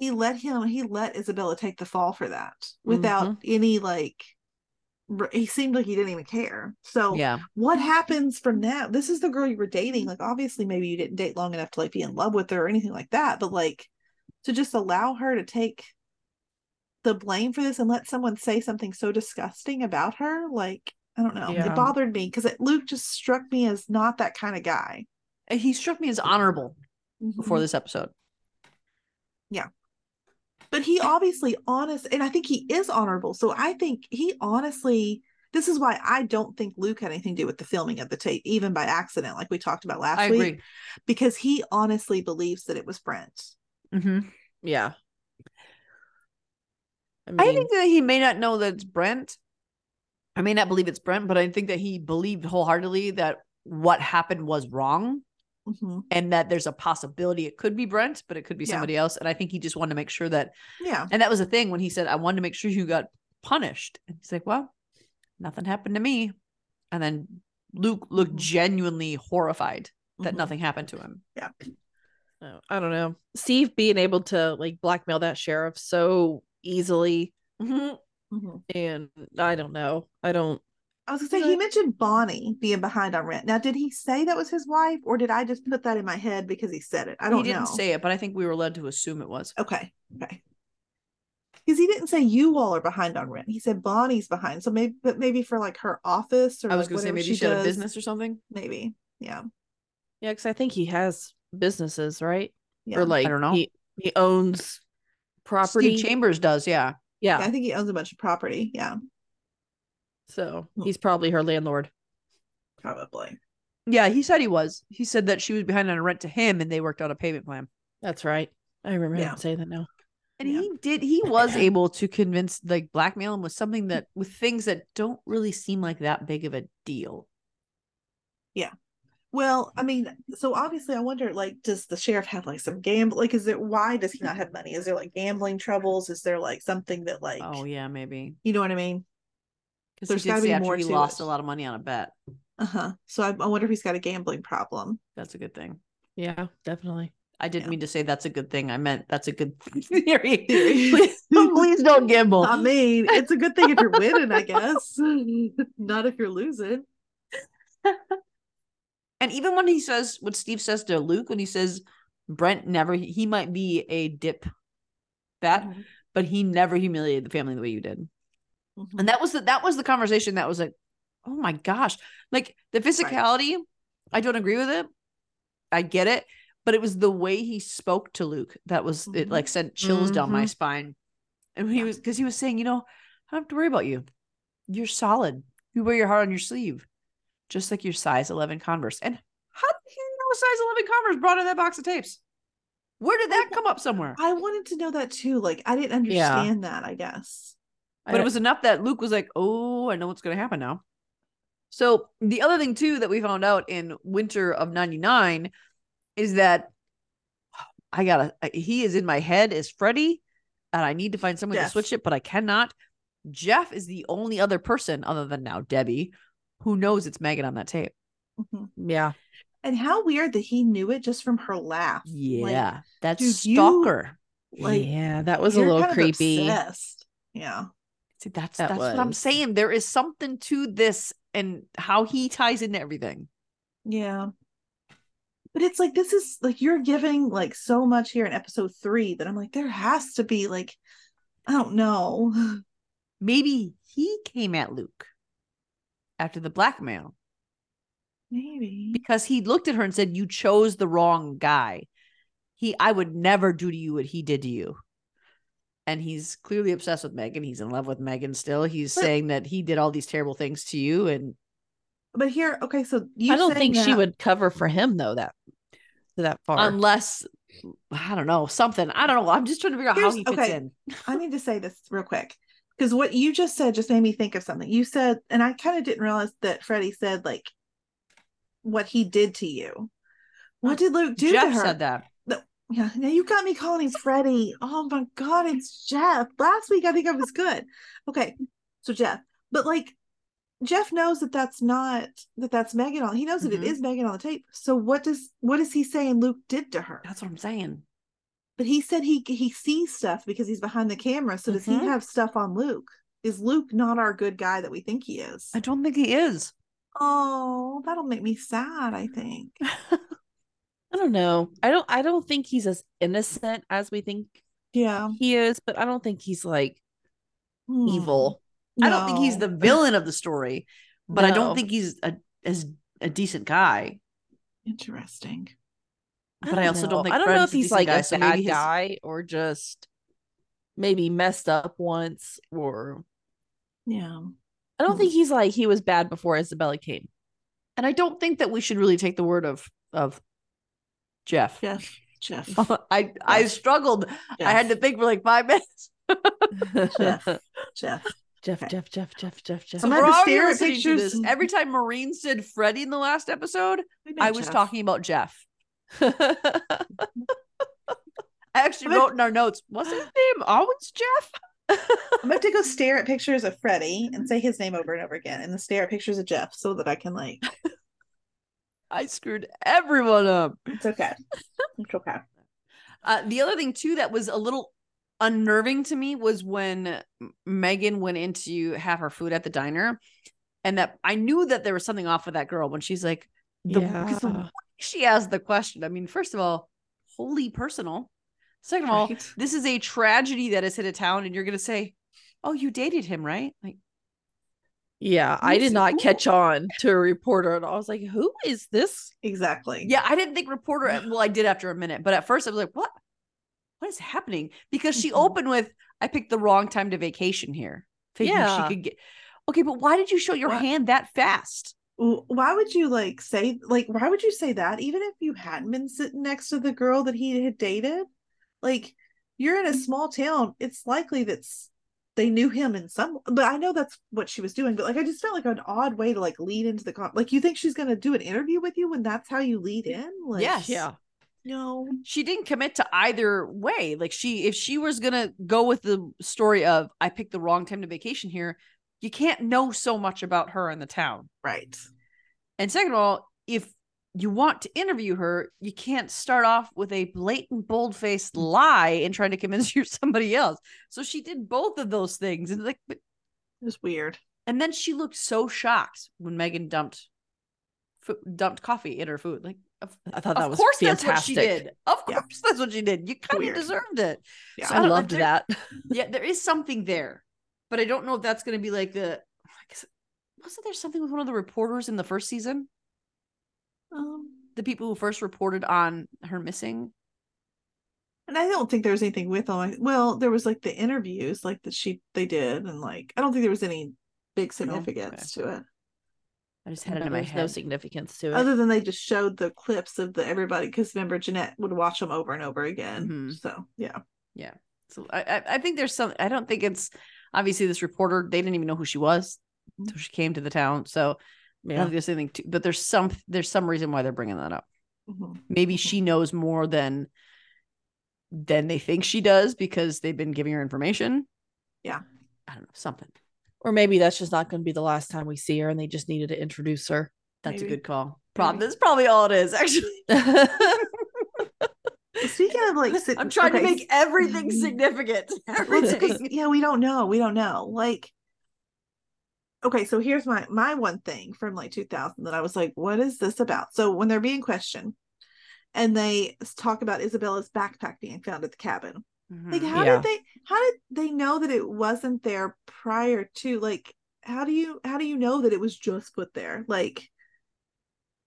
He let him, he let Isabella take the fall for that without any like. He seemed like he didn't even care. So Yeah, what happens from now? This is the girl you were dating. Like, obviously, maybe you didn't date long enough to like be in love with her or anything like that. But like, to just allow her to take the blame for this and let someone say something so disgusting about her, like, I don't know. Yeah. It bothered me because Luke just struck me as not that kind of guy. And he struck me as honorable before Mhm. this episode. But he obviously honest, and I think he is honorable. So I think he honestly. This is why I don't think Luke had anything to do with the filming of the tape, even by accident, like we talked about last I week. agree. because he honestly believes that it was Brent. Mm-hmm. Yeah. I mean, I think that he may not know that it's Brent. I may not believe it's Brent, but I think that he believed wholeheartedly that what happened was wrong Mhm. and that there's a possibility it could be Brent, but it could be Yeah. somebody else. And I think he just wanted to make sure that, Yeah. and that was the thing when he said, I wanted to make sure you got punished. And he's like, well, nothing happened to me. And then Luke looked Mhm. genuinely horrified that Mhm. nothing happened to him. Oh, I don't know. Steve being able to like blackmail that sheriff so easily, Mhm. Mhm. and I don't know. I don't. I was gonna say he mentioned Bonnie being behind on rent. Now, did he say that was his wife, or did I just put that in my head because he said it? I don't know. he didn't know. say it, but I think we were led to assume it was. Okay. Okay. Because he didn't say you all are behind on rent. He said Bonnie's behind. So maybe, but maybe for like her office or I was like going to say maybe she had a does, business or something. Maybe. Yeah. Yeah, because I think he has businesses, right? Yeah. Or like I don't know. He he owns property. Steve Chambers does, yeah. yeah. Yeah, I think he owns a bunch of property. Yeah. So Hmm. he's probably her landlord. Probably. Yeah, he said he was. He said that she was behind on rent to him and they worked out a payment plan. That's right. I remember Yeah. him saying that now. And Yeah. he did he was able to convince like blackmail him with something that with things that don't really seem like that big of a deal. Yeah. Well, I mean, so obviously, I wonder, like, does the sheriff have like some gamble? Like, is it why does he not have money? Is there like gambling troubles? Is there like something that like, oh yeah, maybe. you know what I mean? Because There's he gotta be more he to lost it. a lot of money on a bet. Uh huh. So I, I wonder if he's got a gambling problem. That's a good thing. Yeah, definitely. I didn't Yeah. mean to say that's a good thing. I meant that's a good theory. Theory. please, please don't gamble. I mean, it's a good thing if you're winning, I guess. Not if you're losing. And even when he says what Steve says to Luke, when he says Brent never, he might be a dip bat, Mm-hmm. but he never humiliated the family the way you did. Mhm. And that was the that was the conversation that was like, oh my gosh, like the physicality. I don't agree with it. I get it, but it was the way he spoke to Luke that was it. Mhm. Like sent chills down my Mhm. spine, and he Yeah. was because he was saying, you know, I don't have to worry about you. You're solid. You wear your heart on your sleeve, just like your size eleven Converse. And how did he know size eleven Converse brought in that box of tapes? Where did that come up somewhere? I wanted to know that too. Like, I didn't Yeah. understand that, I guess. But it was enough that Luke was like, "Oh, I know what's going to happen now." So the other thing too that we found out in winter of '99 is that I gotta. He is in my head as Freddy, and I need to find someone to switch it, but I cannot. Jeff is the only other person other than now Debbie who knows it's Megan on that tape. Mhm. Yeah. And how weird that he knew it just from her laugh. Yeah, that's dude, you- stalker. Like, yeah, that was a little creepy. obsessed. Yeah. See, that's That that's what I'm saying. There is something to this and how he ties into everything. Yeah. But it's like this is like you're giving like so much here in episode three that I'm like, there has to be like, I don't know. Maybe he came at Luke after the blackmail Maybe. because he looked at her and said, "You chose the wrong guy." He, I would never do to you what he did to you. And he's clearly obsessed with Megan. He's in love with Megan still. He's But- saying that he did all these terrible things to you, and But here, okay, so you I don't saying think she would cover for him though that that far. unless I don't know something. I don't know. I'm just trying to figure out how he fits okay. in. I need to say this real quick because what you just said just made me think of something. You said, and I kind of didn't realize that Freddie said like what he did to you. What did Luke do Jeff to her? said that. Yeah, now you got me calling him Freddie. Oh my god, it's Jeff. Last week I think I was good. Okay, so Jeff, but like Jeff knows that that's not that that's Megan on. He knows that Mhm. it is Megan on the tape. So what does what is he saying Luke did to her? That's what I'm saying. But he said he he sees stuff because he's behind the camera. So does Mhm. he have stuff on Luke? Is Luke not our good guy that we think he is? I don't think he is. Oh, that'll make me sad. I think. I don't know. I don't I don't think he's as innocent as we think Yeah. he is, but I don't think he's like Hmm. evil. I don't think he's the villain of the story, but I don't think he's a as a decent guy. Interesting. But I also don't think I don't know if he's like guy, a so bad his- guy or just maybe messed up once or Yeah. I don't think he's like he was bad before Isabella came. And I don't think that we should really take the word of of Jeff. Jeff. Jeff. I I Jeff. struggled. I had to think for like five minutes. Jeff. Jeff. Jeff, Okay. Jeff, Jeff, Jeff, Jeff, Jeff. So I'm for gonna have to all stare you at listening to this, pictures. every time Maureen said Freddie in the last episode, We met I was Jeff. talking about Jeff. I actually I'm gonna- wrote in our notes, was his name always Jeff? I'm gonna have to go stare at pictures of Freddie and say his name over and over again, and then stare at pictures of Jeff so that I can like. I screwed everyone up. It's okay. It's okay. Uh, the other thing too that was a little unnerving to me was when Megan went in to have her food at the diner, and that I knew that there was something off with that girl when she's like, the Yeah. way she asked the question. I mean, first of all, wholly personal. Second of all, this is a tragedy that has hit a town, and you're gonna say, "Oh, you dated him, right?" Like, yeah, I did not who- catch on to a reporter and I was like, who is this? Exactly. yeah, I didn't think reporter. Well, I did after a minute, but at first I was like, "What? What is happening?" Because she Mhm. opened with, "I picked the wrong time to vacation here." Thinking Yeah. she could get. Okay, but why did you show your What? hand that fast? Why would you like say like why would you say that even if you hadn't been sitting next to the girl that he had dated? Like you're in a small town, it's likely that's they knew him in some but I know that's what she was doing, but like I just felt like an odd way to like lead into the con like you think she's gonna do an interview with you when that's how you lead in? Like Yes. Yeah. no. She didn't commit to either way. Like she, if she was gonna go with the story of, "I picked the wrong time to vacation here," you can't know so much about her in the town. Right. And second of all, if you want to interview her, you can't start off with a blatant, bold faced lie and trying to convince you're somebody else. So she did both of those things. And like, but, It was weird. and then she looked so shocked when Megan dumped fu- dumped coffee in her food. Like, of, I thought of that was of course fantastic. that's what she did. Of Yeah. course that's what she did. You kind of deserved it. Yeah. So I don't- loved there- that. Yeah, there is something there, but I don't know if that's going to be like the. I guess, wasn't there something with one of the reporters in the first season? Um the people who first reported on her missing. And I don't think there was anything with them. Like, well, there was like the interviews, like that she they did, and like I don't think there was any big No? significance to it, I just had it No, in my head. no significance to it. other than they just showed the clips of the everybody. Because remember, Jeanette would watch them over and over again. Mhm. So yeah, yeah. so I, I, I think there's some. I don't think it's obviously this reporter. They didn't even know who she was until she came to the town. So I don't yeah. think there's anything. To, but there's some. There's some reason why they're bringing that up. Mhm. Maybe she knows more than than they think she does because they've been giving her information. Yeah. I don't know something. Or maybe that's just not going to be the last time we see her and they just needed to introduce her. That's Maybe. a good call. Prob- Maybe. that's probably all it is, actually. Speaking speaking of like, si- I'm trying to make everything significant. Well, it's 'cause- Everything. yeah, we don't know. We don't know. Like, okay, so here's my my one thing from like 2000 that I was like, what is this about? So when they're being questioned, and they talk about Isabella's backpack being found at the cabin, like Mhm. how Yeah. did they how did they know that it wasn't there prior to like how do you how do you know that it was just put there like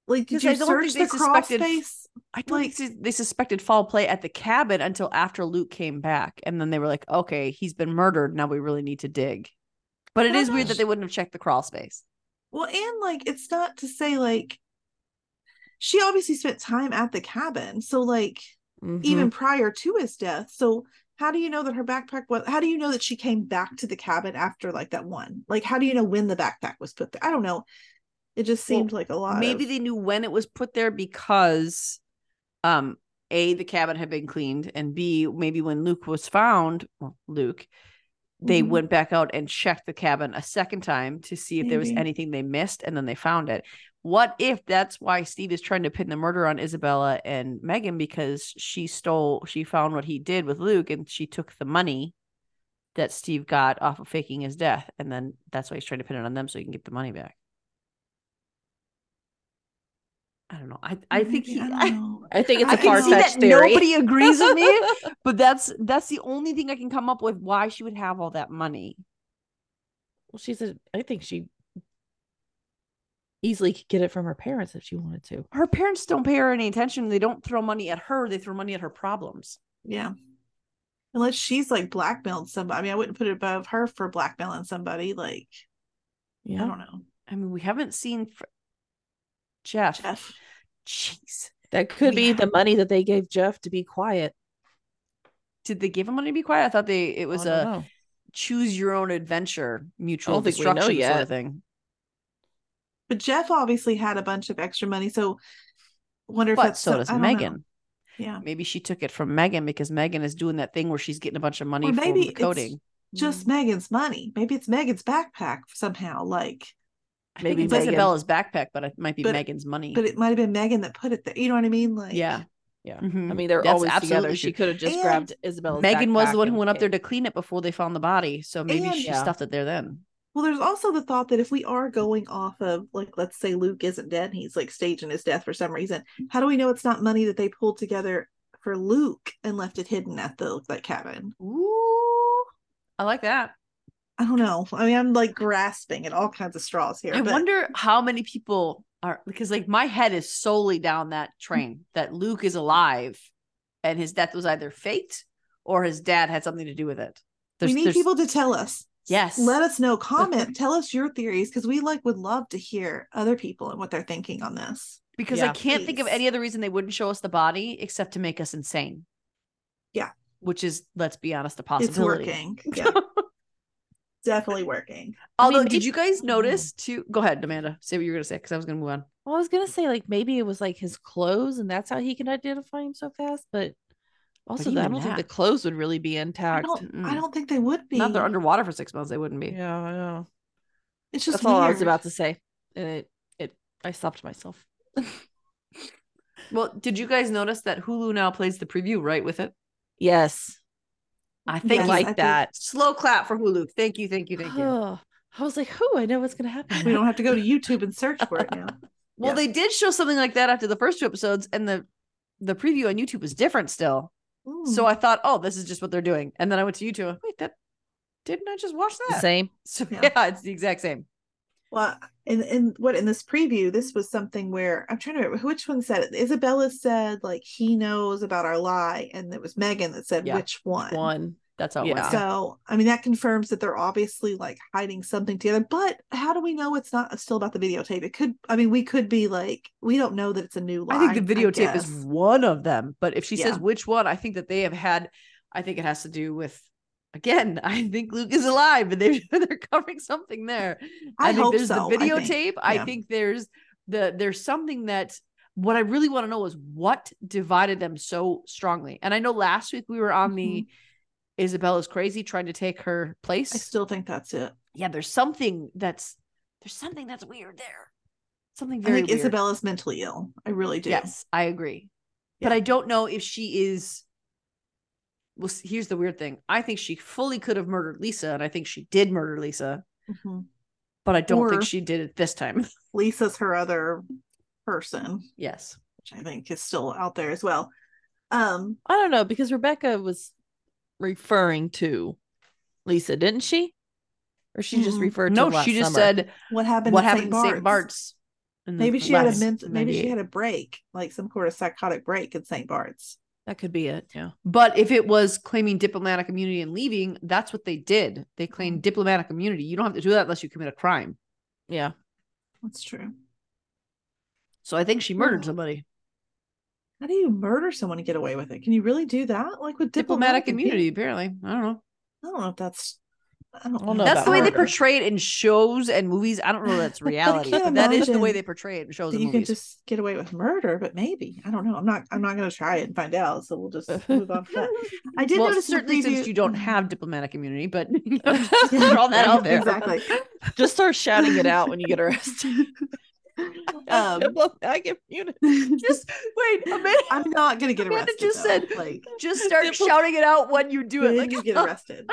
like did I you don't search the crawl space I don't like- think they suspected foul play at the cabin until after Luke came back, and then they were like, "Okay, he's been murdered. Now we really need to dig." But it Well, is weird that they wouldn't have checked the crawl space. Well, and like it's not to say like she obviously spent time at the cabin, so like Mhm. even prior to his death. So how do you know that her backpack was how do you know that she came back to the cabin after like that one? Like how do you know when the backpack was put there? I don't know. It just Well, seemed like a lot. Maybe of, they knew when it was put there because, um, a the cabin had been cleaned, and b maybe when Luke was found, well, Luke, they Mhm. went back out and checked the cabin a second time to see if there was anything they missed, and then they found it. What if that's why Steve is trying to pin the murder on Isabella and Megan because she stole, she found what he did with Luke, and she took the money that Steve got off of faking his death, and then that's why he's trying to pin it on them so he can get the money back. I don't know. I I think he. I I, don't. I think it's a can far see that fetched theory. nobody agrees with me, but that's that's the only thing I can come up with why she would have all that money. well, she's a. I think she easily could get it from her parents if she wanted to. Her parents don't pay her any attention. They don't throw money at her. They throw money at her problems. Yeah. Unless she's like blackmailed somebody. I mean, I wouldn't put it above her for blackmailing somebody. Like, Yeah. I don't know. I mean, we haven't seen fr- Jeff. Jeff. Jeez. That could We be have- the money that they gave Jeff to be quiet. Did they give him money to be quiet? I thought they it was a know. choose your own adventure, mutual think we know destruction sort yet. of thing. But Jeff obviously had a bunch of extra money. So wonder if But that's so some- does I don't know. Megan. Yeah. Maybe she took it from Megan because Megan is doing that thing where she's getting a bunch of money Or from maybe the it's coding. Just Megan's money. Maybe it's Megan's backpack somehow. Like, I maybe it's Isabella's backpack, but it might be But- Megan's money. but it might have been Megan that put it there. You know what I mean? Like, yeah. Yeah. Mhm. I mean, they're That's always together. absolutely She could have just And grabbed Isabella's. Megan was the one who went up there to clean it before they found the body. So maybe And- she Yeah. stuffed it there then. Well, there's also the thought that if we are going off of, like, let's say Luke isn't dead, he's like staging his death for some reason. How do we know it's not money that they pulled together for Luke and left it hidden at the that cabin? Ooh. I like that. I don't know. I mean, I'm like grasping at all kinds of straws here. I but wonder how many people are because like my head is solely down that train that Luke is alive and his death was either faked or his dad had something to do with it. we need people to tell us. Yes. Let us know. Comment. tell us your theories because we like would love to hear other people and what they're thinking on this. because I can't think of any other reason they wouldn't show us the body except to make us insane. Yeah. Which is, let's be honest, a It's working. Yeah. Definitely working. Although, mean, did you guys Mm. notice too? Go ahead, Amanda. Say what you were gonna say because I was gonna move on. Well, I was gonna say like maybe it was like his clothes, and that's how he can identify him so fast. But also, I don't think the clothes would really be I intact. don't. I Mm. don't think they would be. Not they're underwater for six months. They wouldn't be. Yeah, I know. It's just That's all I was about to say, and it it I stopped myself. Well, did you guys notice that Hulu now plays the preview right with it? Yes, I Yes, think I like think- that. slow clap for Hulu. Thank you, thank you, thank you. Oh, I was like, "Who? I know what's gonna happen." We don't have to go to YouTube and search for it now. Well, Yeah. they did show something like that after the first two episodes, and the the preview on YouTube was different still. So I thought, oh, this is just what they're doing. And then I went to YouTube. Wait, that didn't I just watch the that? same. So Yeah. yeah. it's the exact same. Well, in in what in this preview, this was something where I'm trying to remember which one said it. Isabella said like he knows about our lie, and it was Megan that said Yeah, which one. One. That's how Yeah. So I mean that confirms that they're obviously like hiding something together. But how do we know it's not still about the videotape? It could. I mean, we could be like we don't know that it's a new lie. I think the videotape is one of them. But if she says which one, I think that they have had. I think it has to do with. Again, I think Luke is alive, and they're they're covering something there. I think hope there's so, I the think. videotape. I Yeah. think there's the there's something that what I really want to know is what divided them so strongly. And I know last week we were on the Isabella's crazy trying to take her place. Mm-hmm. I still think that's it. yeah, there's something that's there's something that's weird there. Something I very think weird. Isabella's mentally ill. I really do. Yes, I agree. But I don't know if she is well, here's the weird thing. I think she fully could have murdered Lisa, and I think she did murder Lisa, Mhm. but I don't Or- think she did it this time. Lisa's her other person, yes. which I think is still out there as well. Um, I don't know because Rebecca was referring to Lisa, didn't she? Or she just Mm, referred to No, last she just summer? said what happened? what at happened St. in St. Bart's. Maybe she had a last ment- maybe she had a break, like some sort of psychotic break in St. Bart's. That could be it. Yeah. But if it was claiming diplomatic immunity and leaving, that's what they did. They claimed mm-hmm. diplomatic immunity. You don't have to do that unless you commit a crime. Yeah. That's true. So I think she murdered Oh. somebody. How do you murder someone and get away with it? Can you really do that? Like with Diplomatic, diplomatic, immunity, apparently. I don't know. I don't know if that's. I don't know. That's the way they portray it in shows and movies. I don't know that's reality, can't but that is the way they portray it in shows you can just get away with murder, but maybe I don't know. I'm not. I'm not going to try it and find out. So we'll just move on. From that. I did well, notice certainly since you don't have diplomatic immunity, but you know, just throw that out there. Exactly. Just start shouting it out when you get arrested. Um, Diplomatic immunity. Just wait, Amanda, I'm not going to get Amanda arrested. just though. said- like just start shouting it out when you do it. Like you get arrested.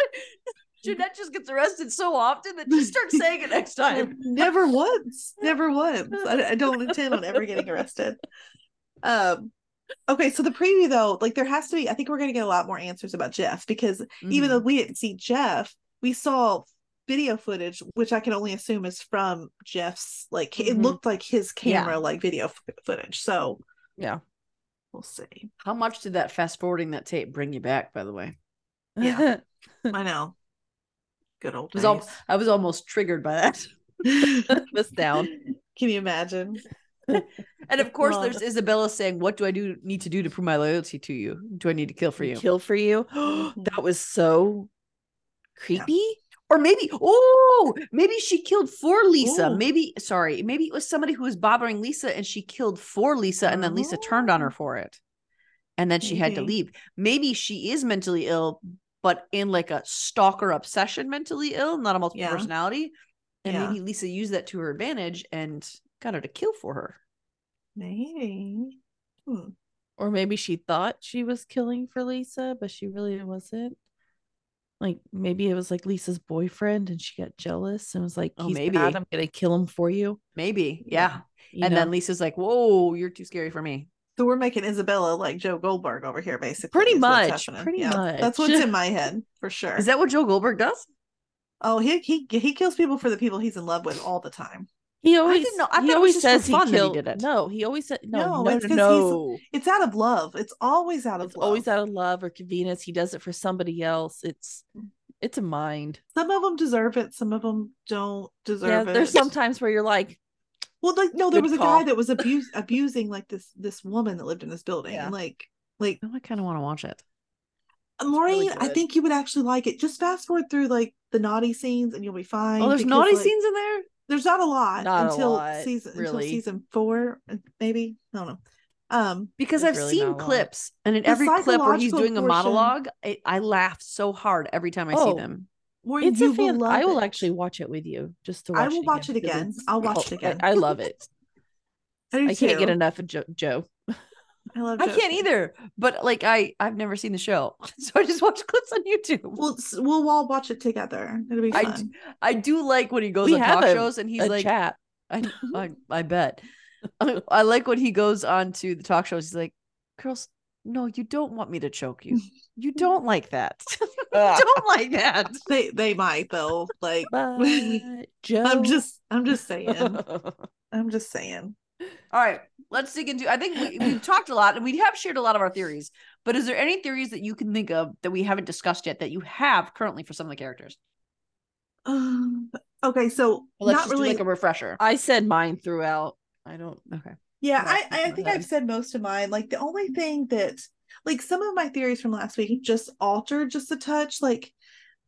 Jeanette just gets arrested so often that she starts saying it next time. never once never once I, I don't intend on ever getting arrested um okay so the preview though like there has to be i think we're going to get a lot more answers about jeff because even Mhm. though we didn't see jeff we saw video footage which i can only assume is from jeff's like it Mhm. looked like his Yeah. camera like video f- footage so Yeah. we'll see How much did that fast forwarding that tape bring you back, by the way? Yeah. i know good old I was, days. al- I was almost triggered by that. This down. can you imagine And of course, there's Isabella saying, What do I do need to do to prove my loyalty to you? Do I need to kill for you? Kill for you. Mm-hmm. that was so creepy. Or maybe, oh, maybe she killed for Lisa. Ooh. Maybe, sorry, maybe it was somebody who was bothering Lisa and she killed for Lisa and then Lisa turned on her oh. for it. And then she had to leave. Maybe she is mentally ill, but in like a stalker obsession mentally ill, not a multiple Yeah. personality. And Yeah. maybe Lisa used that to her advantage and got her to kill for her. maybe hmm. Or maybe she thought she was killing for Lisa, but she really wasn't. Like maybe it was like Lisa's boyfriend and she got jealous and was like, Oh, He's maybe. bad, I'm gonna kill him for you. Maybe. Yeah. You and know? then Lisa's like, Whoa, you're too scary for me. So we're making Isabella like Joe Goldberg over here, basically. Pretty is what's much, That's what's in my head for sure. Is that what Joe Goldberg does? oh, he he he kills people for the people he's in love with all the time. he always didn't know- I he thought it was always says he that he did it. No, he always said no, No, no, it's no. It's out of love. It's always out of It's love. always out of love or convenience. He does it for somebody else. It's it's a mind. Some of them deserve it. Some of them don't deserve Yeah, it. there's some times where you're like, Well, like no, there Good was a guy that was abuse abusing like this this woman that lived in this building, Yeah. and like like Oh, I kind of want to watch it. Maureen, I think you would actually like it. Just fast forward through like the naughty scenes, and you'll be fine. Oh, there's because, naughty like, scenes in there? There's not a lot Not a until lot, season really. until season four, uh, maybe. I don't know. Um, Because There's I've really seen not a lot. clips, and in The every clip where he's psychological doing a portion- monologue, I, I laugh so hard every time I see Oh, them. Maureen, it's you a fan. will I will it. actually watch it with you just to I watch. will watch it 'cause again. I'll watch oh, it again. I, I love it. I, do I can't get enough of jo- Joe. I love. I can't either, but like I, I've never seen the show, so I just watch clips on YouTube. We'll we'll all watch it together. It'll be I fun. I do like when he goes We on have talk a- shows and he's a like, chat. I, I, I bet. I, I like when he goes on to the talk shows. He's like, girls, no, you don't want me to choke you. You don't like that. you don't like that. They they might though. Like Joe, I'm just I'm just saying. I'm just saying. All right, let's dig into. I think we, we've talked a lot and we have shared a lot of our theories. But is there any theories that you can think of that we haven't discussed yet that you have currently for some of the characters? Um, okay, so Well, let's not just really. do like a refresher. I said mine throughout. I don't. Okay. Yeah, Not I I think I've said most of mine. Like the only thing that like some of my theories from last week just altered just a touch. Like,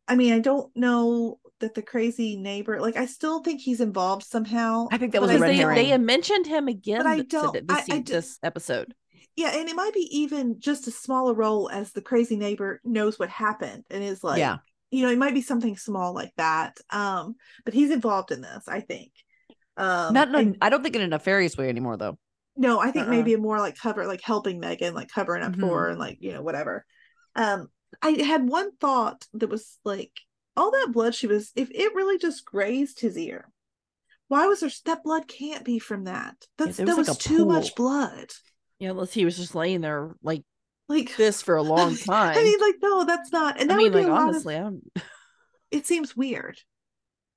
I mean, I don't know that the crazy neighbor. Like, I still think he's involved somehow. I think that was a I red they, herring. they mentioned him again But I th- don't- this, I- I this episode. Yeah, and it might be even just a smaller role as the crazy neighbor knows what happened and is like, yeah. you know, it might be something small like that. Um, but he's involved in this, I think. Um, Not. In a- and- I don't think in a nefarious way anymore, though. No, I think Uh-uh. maybe more like cover, like helping Megan, like covering up Mhm. for her and like you know whatever. Um, I had one thought that was like all that blood she was if it really just grazed his ear. Why was there that blood can't be from that? That's there that was like too pool. much blood. Yeah, unless he was just laying there like Like this for a long time. I mean, like no, that's not. And that I mean, like honestly, of. I'm It seems weird.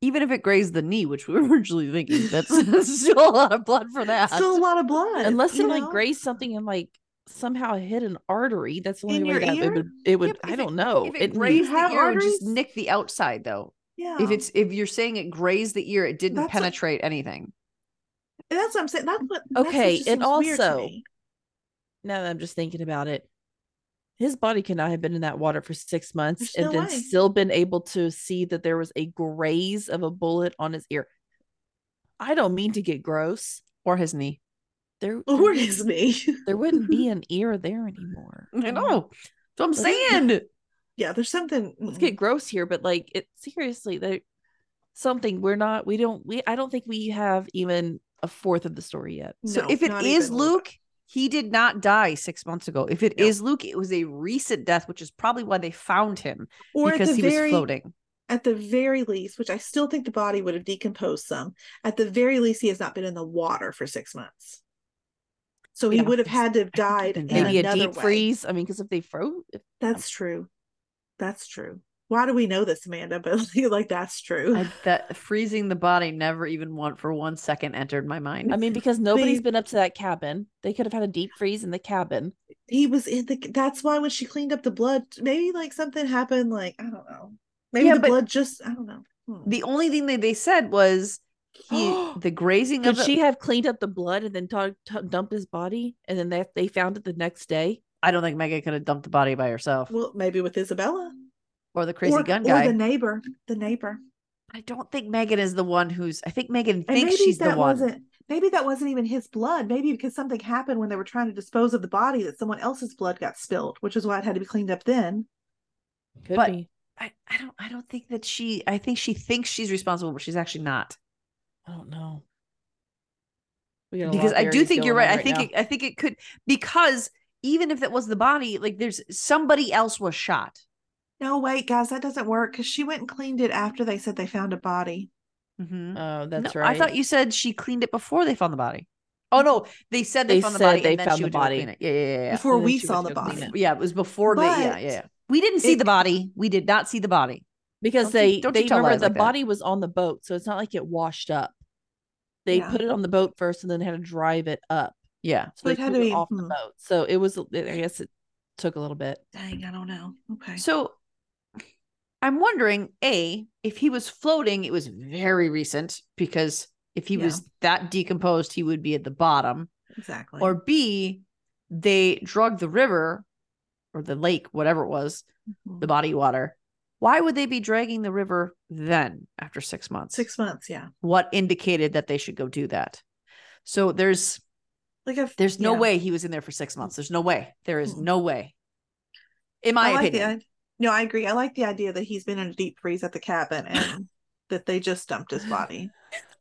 Even if it grazed the knee, which we were originally thinking, that's, that's still a lot of blood for that. Still a lot of blood. unless you it like grazed something and like somehow hit an artery. That's the only In way that it would. It would. Yeah, I don't it- know. If it, It grazed the ear, it would just nick the outside though. Yeah. If it's if you're saying it grazed the ear, it didn't That's a- penetrate anything. That's what I'm saying. That's what. that's what Okay, and seems weird to also- me. now that I'm just thinking about it, his body could not have been in that water for six months There's and no then way. still been able to see that there was a graze of a bullet on his ear. I don't mean to get gross. Or his knee. There, there Or wouldn't- me. there wouldn't be an ear there anymore. I know. So I'm Let's- saying. yeah, there's something. let's get gross here, but like it seriously, there something we're not we don't we I don't think we have even a fourth of the story yet. So no, if it not is even a little Luke, he did not die six months ago. If it is No. Luke, it was a recent death, which is probably why they found him. Or because at the he very, was floating. At the very least, which I still think the body would have decomposed some. At the very least, he has not been in the water for six months. So he Yeah, would have had to have died even in that- Maybe a deep way. freeze. I mean, because if they froze, if, That's true. That's true. Why do we know this, Amanda? But like, that's true. I, that freezing the body never even one for one second entered my mind. I mean, because nobody's They- been up to that cabin. They could have had a deep freeze in the cabin. he was in the. That's why when she cleaned up the blood, maybe like something happened. Like I don't know. Maybe Yeah, the blood just. I don't know. Hmm. the only thing that they said was he the grazing Could of she it. have cleaned up the blood and then t- t- dumped his body, and then they they found it the next day? I don't think Megan could have dumped the body by herself Well, maybe with Isabella or the crazy or, gun or guy. the neighbor. The neighbor. I don't think Megan is the one who's. I think Megan And thinks maybe she's the that one. wasn't. Maybe that wasn't even his blood. Maybe because something happened when they were trying to dispose of the body that someone else's blood got spilled, which is why it had to be cleaned up then. Could But- be. I, I don't. I don't think that she. I think she thinks she's responsible, but she's actually not. I don't know. We got a lot because I do think you're going right. I think it, I think it could because even if that was the body, like there's somebody else was shot. No, wait, guys, that doesn't work because she went and cleaned it after they said they found a body. Mhm. Oh, that's No, right. I thought you said she cleaned it before they found the body. Oh no, they said they, They found the body. they and then found she the body. it. Yeah, yeah, yeah, yeah. Before And we saw the to go clean body. it. Yeah, it was before they. Yeah, yeah, yeah. We didn't see it- the body. We did not see the body. because Don't you- they don't they tell remember the like that. body was on the boat, so it's not like it washed up. They Yeah. put it on the boat first, and then had to drive it up. Yeah. So So they it had flew to it be- off the hmm. boat. So it was. I guess it took a little bit. Dang, I don't know. Okay. So I'm wondering, A, if he was floating, it was very recent because if he Yeah. was that decomposed, he would be at the bottom. exactly. Or B, they drug the river or the lake, whatever it was, Mhm. the body water. Why would they be dragging the river then after six months? six months, yeah. What indicated that they should go do that? So there's Like if there's no yeah. way he was in there for six months. There's no way. There is Mm. no way. In my I like opinion. The i- no, I agree. I like the idea that he's been in a deep freeze at the cabin and that they just dumped his body.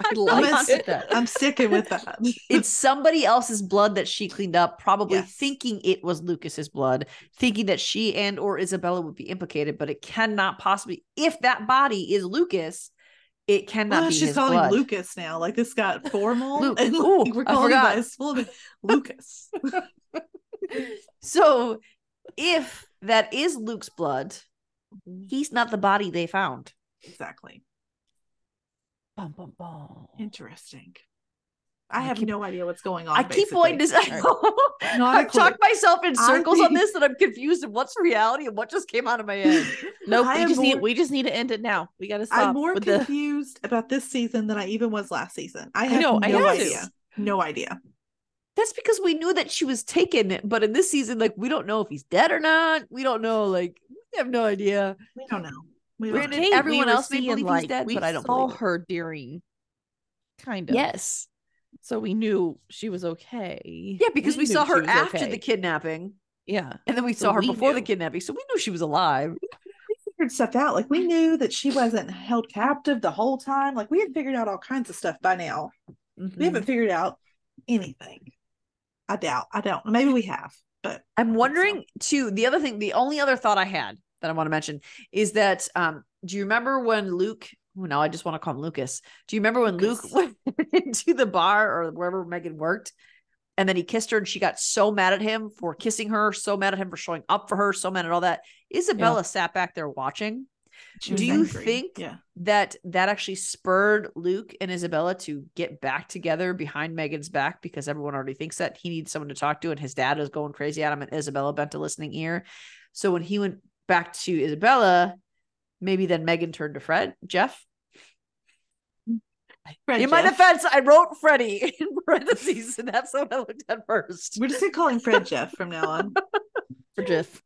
I I'm, like gonna that. I'm sticking with that. it's somebody else's blood that she cleaned up probably Yes. thinking it was lucas's blood thinking that she and or isabella would be implicated but it cannot possibly if that body is lucas it cannot Oh, be she's his calling blood. Lucas now. Like this got formal. Luke. And Ooh, we're I calling him by his full name. Lucas. so if that is luke's blood mm-hmm. he's not the body they found exactly. Bum, bum, bum. Interesting. I I have keep- no idea what's going on. i keep wanting to basically. say Not a i've talked myself in I circles on this that i'm confused of what's reality and what just came out of my head Nope. We am just need we just need to end it now. We got to stop I'm more with the. confused about this season than I even was last season. I have know, no am too. idea. No idea. That's because we knew that she was taken, but in this season, like we don't know if he's dead or not. We don't know, like we have no idea. We don't know. We We're don't in know. everyone we else may seeing, believe he's dead, but I don't saw her during, kind of. Yes, So we knew she was okay. yeah, because we, knew saw her after okay. the kidnapping, Yeah. and then we So saw her we before the kidnapping, so we knew she was alive. We figured stuff out. Like we knew that she wasn't held captive the whole time. Like we had figured out all kinds of stuff by now. We Mm-hmm. haven't figured out anything. I doubt. I don't. Maybe we have. but I'm wondering too. The other thing, the only other thought I had that I want to mention is that um, do you remember when Luke? Oh, no, I just want to call him Lucas. Do you remember when Lucas. Luke went into the bar or wherever Megan worked, and then he kissed her, and she got so mad at him for kissing her, so mad at him for showing up for her, so mad at all that. Isabella sat back there watching. Do you angry. think- Yeah. that that actually spurred Luke and Isabella to get back together behind Megan's back because everyone already thinks that he needs someone to talk to and his dad is going crazy at him and Isabella bent a listening ear. So when he went back to Isabella, maybe then Megan turned to Fred, Jeff. Fred in my Jeff. defense, I wrote Freddie in parentheses, and that's what I looked at first. We're just gonna call him Fred Jeff from now on. For Jeff.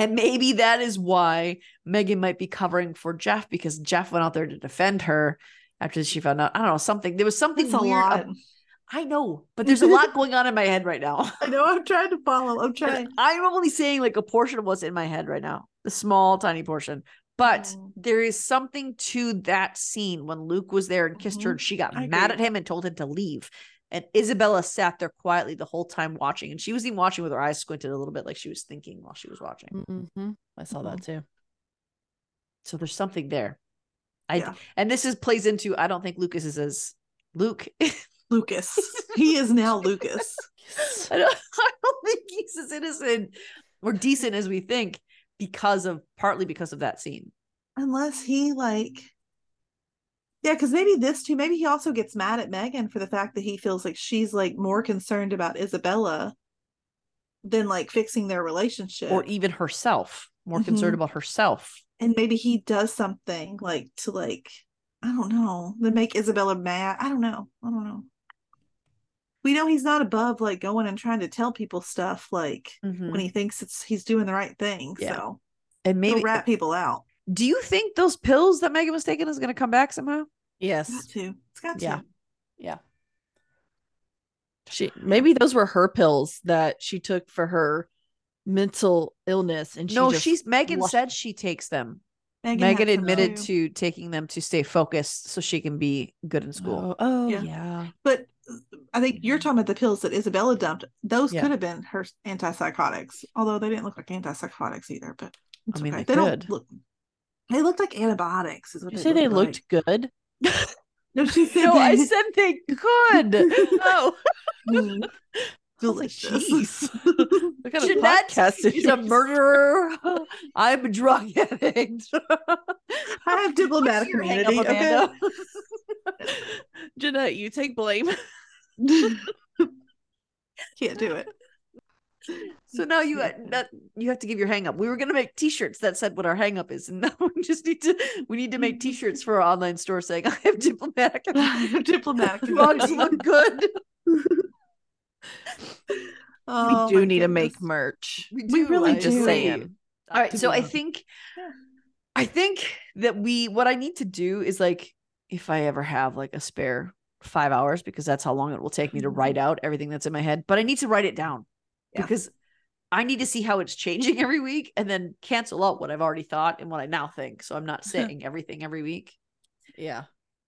And maybe that is why Megan might be covering for Jeff because Jeff went out there to defend her after she found out. I don't know, something. There was something That's a weird. lot. I know, but there's a lot going on in my head right now. I know. I'm trying to follow. I'm trying. I'm only saying like a portion of what's in my head right now, the small, tiny portion. But Mm. there is something to that scene when Luke was there and kissed her, Mhm. and she got I mad agree. at him and told him to leave. And Isabella sat there quietly the whole time watching, and she was even watching with her eyes squinted a little bit, like she was thinking while she was watching. Mm-hmm. I saw that too. So there's something there. I Yeah. and this is plays into I don't think Lucas is as Luke. Lucas. He is now Lucas. I don't, I don't think he's as innocent or decent as we think because of partly because of that scene. Unless he like Yeah, because maybe this too, maybe he also gets mad at Megan for the fact that he feels like she's like more concerned about Isabella than like fixing their relationship. Or even herself, more concerned Mhm. about herself. and maybe he does something like to like I don't know, to make Isabella mad. I don't know. I don't know. We know he's not above like going and trying to tell people stuff like Mhm. when he thinks it's he's doing the right thing. Yeah. So And he'll maybe rat people out. Do you think those pills that Megan was taking is gonna come back somehow? Yes. Got to. It's got Yeah. to. Yeah. She maybe those were her pills that she took for her mental illness and she no, just she's Megan flushed- said she takes them. Megan, Megan admitted to taking them to stay focused so she can be good in school. Oh, oh Yeah. yeah. But uh, I think you're talking about the pills that Isabella dumped. Those Yeah. could have been her antipsychotics, although they didn't look like antipsychotics either. But it's I mean, okay. they they don't look. They looked like antibiotics. Is what you they say they looked like. good? No, she said. No, I said they could. Oh, Mm, I like, delicious. What kind of podcast is a murderer. I'm a drug addict. I have diplomatic What's your hang-up, immunity. Okay. Jeanette, you take blame. Can't do it. So now you uh, that you have to give your hang up. We were gonna make t-shirts that said what our hang up is, and now we just need to we need to make t-shirts for our online store saying I have diplomatic I have diplomatic immunity. look good. Oh, we do need to make merch. We, We really I. Just agree. saying. All right, so I think Yeah. I think that we what I need to do is like if I ever have like a spare five hours because that's how long it will take me to write out everything that's in my head, but I need to write it down Yeah. because I need to see how it's changing every week and then cancel out what I've already thought and what I now think. So I'm not saying everything every week. Yeah.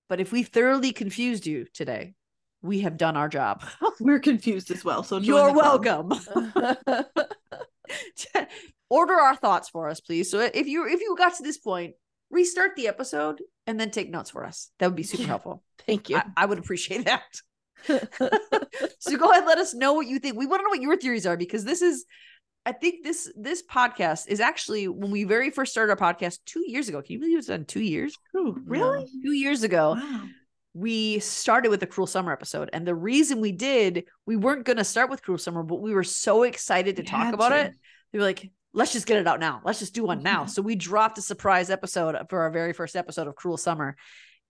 But if we thoroughly confused you today, we have done our job. We're confused as well. So You're welcome. Order our thoughts for us, please. So if you if you got to this point, restart the episode and then take notes for us. That would be super helpful. Thank you. I, I would appreciate that. so go ahead, let us know what you think. We want to know what your theories are because this is, I think this this podcast is actually when we very first started our podcast two years ago. Can you believe it's done two years? Ooh, really? Two years ago, Wow. we started with a cruel summer episode and the reason we did we weren't going to start with cruel summer but we were so excited to You talk about to. it they were like let's just get it out now let's just do one now so we dropped a surprise episode for our very first episode of cruel summer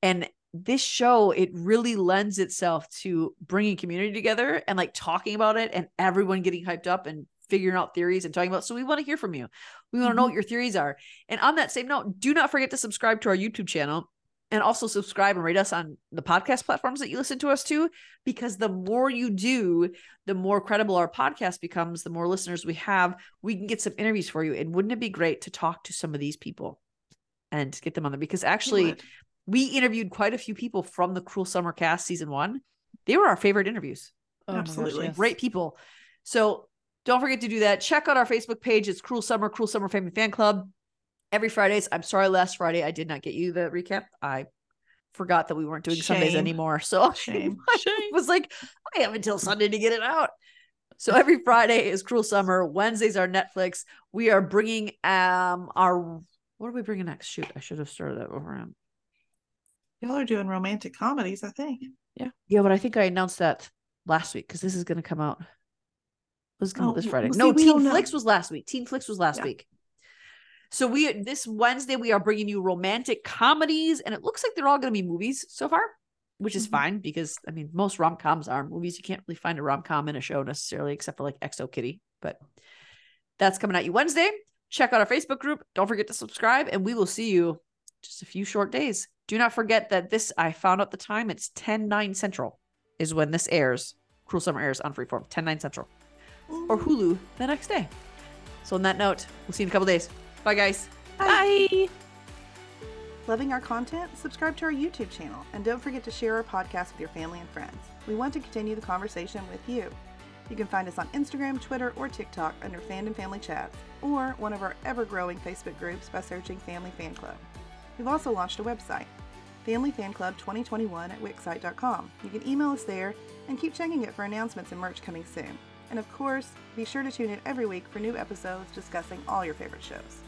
and this show it really lends itself to bringing community together and like talking about it and everyone getting hyped up and figuring out theories and talking about so we want to hear from you. We want to know what mm-hmm. your theories are. And on that same note do not forget to subscribe to our youtube channel and also subscribe and rate us on the podcast platforms that you listen to us to because the more you do the more credible our podcast becomes the more listeners we have we can get some interviews for you. And wouldn't it be great to talk to some of these people and get them on there? Because actually. We interviewed quite a few people from the cruel summer cast season one they were our favorite interviews Oh my gosh, Absolutely. yes. great people so Don't forget to do that. Check out our Facebook page. It's Cruel Summer, Cruel Summer Family Fan Club. Every Fridays. I'm sorry, last Friday I did not get you the recap. I forgot that we weren't doing Sundays anymore. So Shame. I was like, I have until Sunday to get it out. So every Friday is Cruel Summer. Wednesdays are Netflix. We are bringing um our what are we bringing next? Shoot, I should have started that over. Y'all are doing romantic comedies, I think. Yeah, Yeah, but I think I announced that last week because this is going to come out. This is coming out Oh, this Friday. see, no, Teen. Flicks was last week. Teen Flicks was last Yeah. week. So we this Wednesday we are bringing you romantic comedies, and it looks like they're all going to be movies so far, which is Mhm. fine because I mean most rom coms are movies. You can't really find a rom com in a show necessarily, except for like XO Kitty. But that's coming at you Wednesday. Check out our Facebook group. Don't forget to subscribe, and we will see you just a few short days. Do not forget that this I found out the time. It's 10 9 Central is when this airs. Cruel Summer airs on Freeform, 10 9 Central, or Hulu the next day. So on that note, we'll see you in a couple days. Bye guys. Bye. Loving our content? Subscribe to our YouTube channel and don't forget to share our podcast with your family and friends. We want to continue the conversation with you. You can find us on Instagram, Twitter, or TikTok under Fandom Family Chats, or one of our ever growing Facebook groups by searching Family Fan Club. We've also launched a website, Family Fan Club 2021 at Wixsite.com. You can email us there and keep checking it for announcements and merch coming soon. And of course, be sure to tune in every week for new episodes discussing all your favorite shows.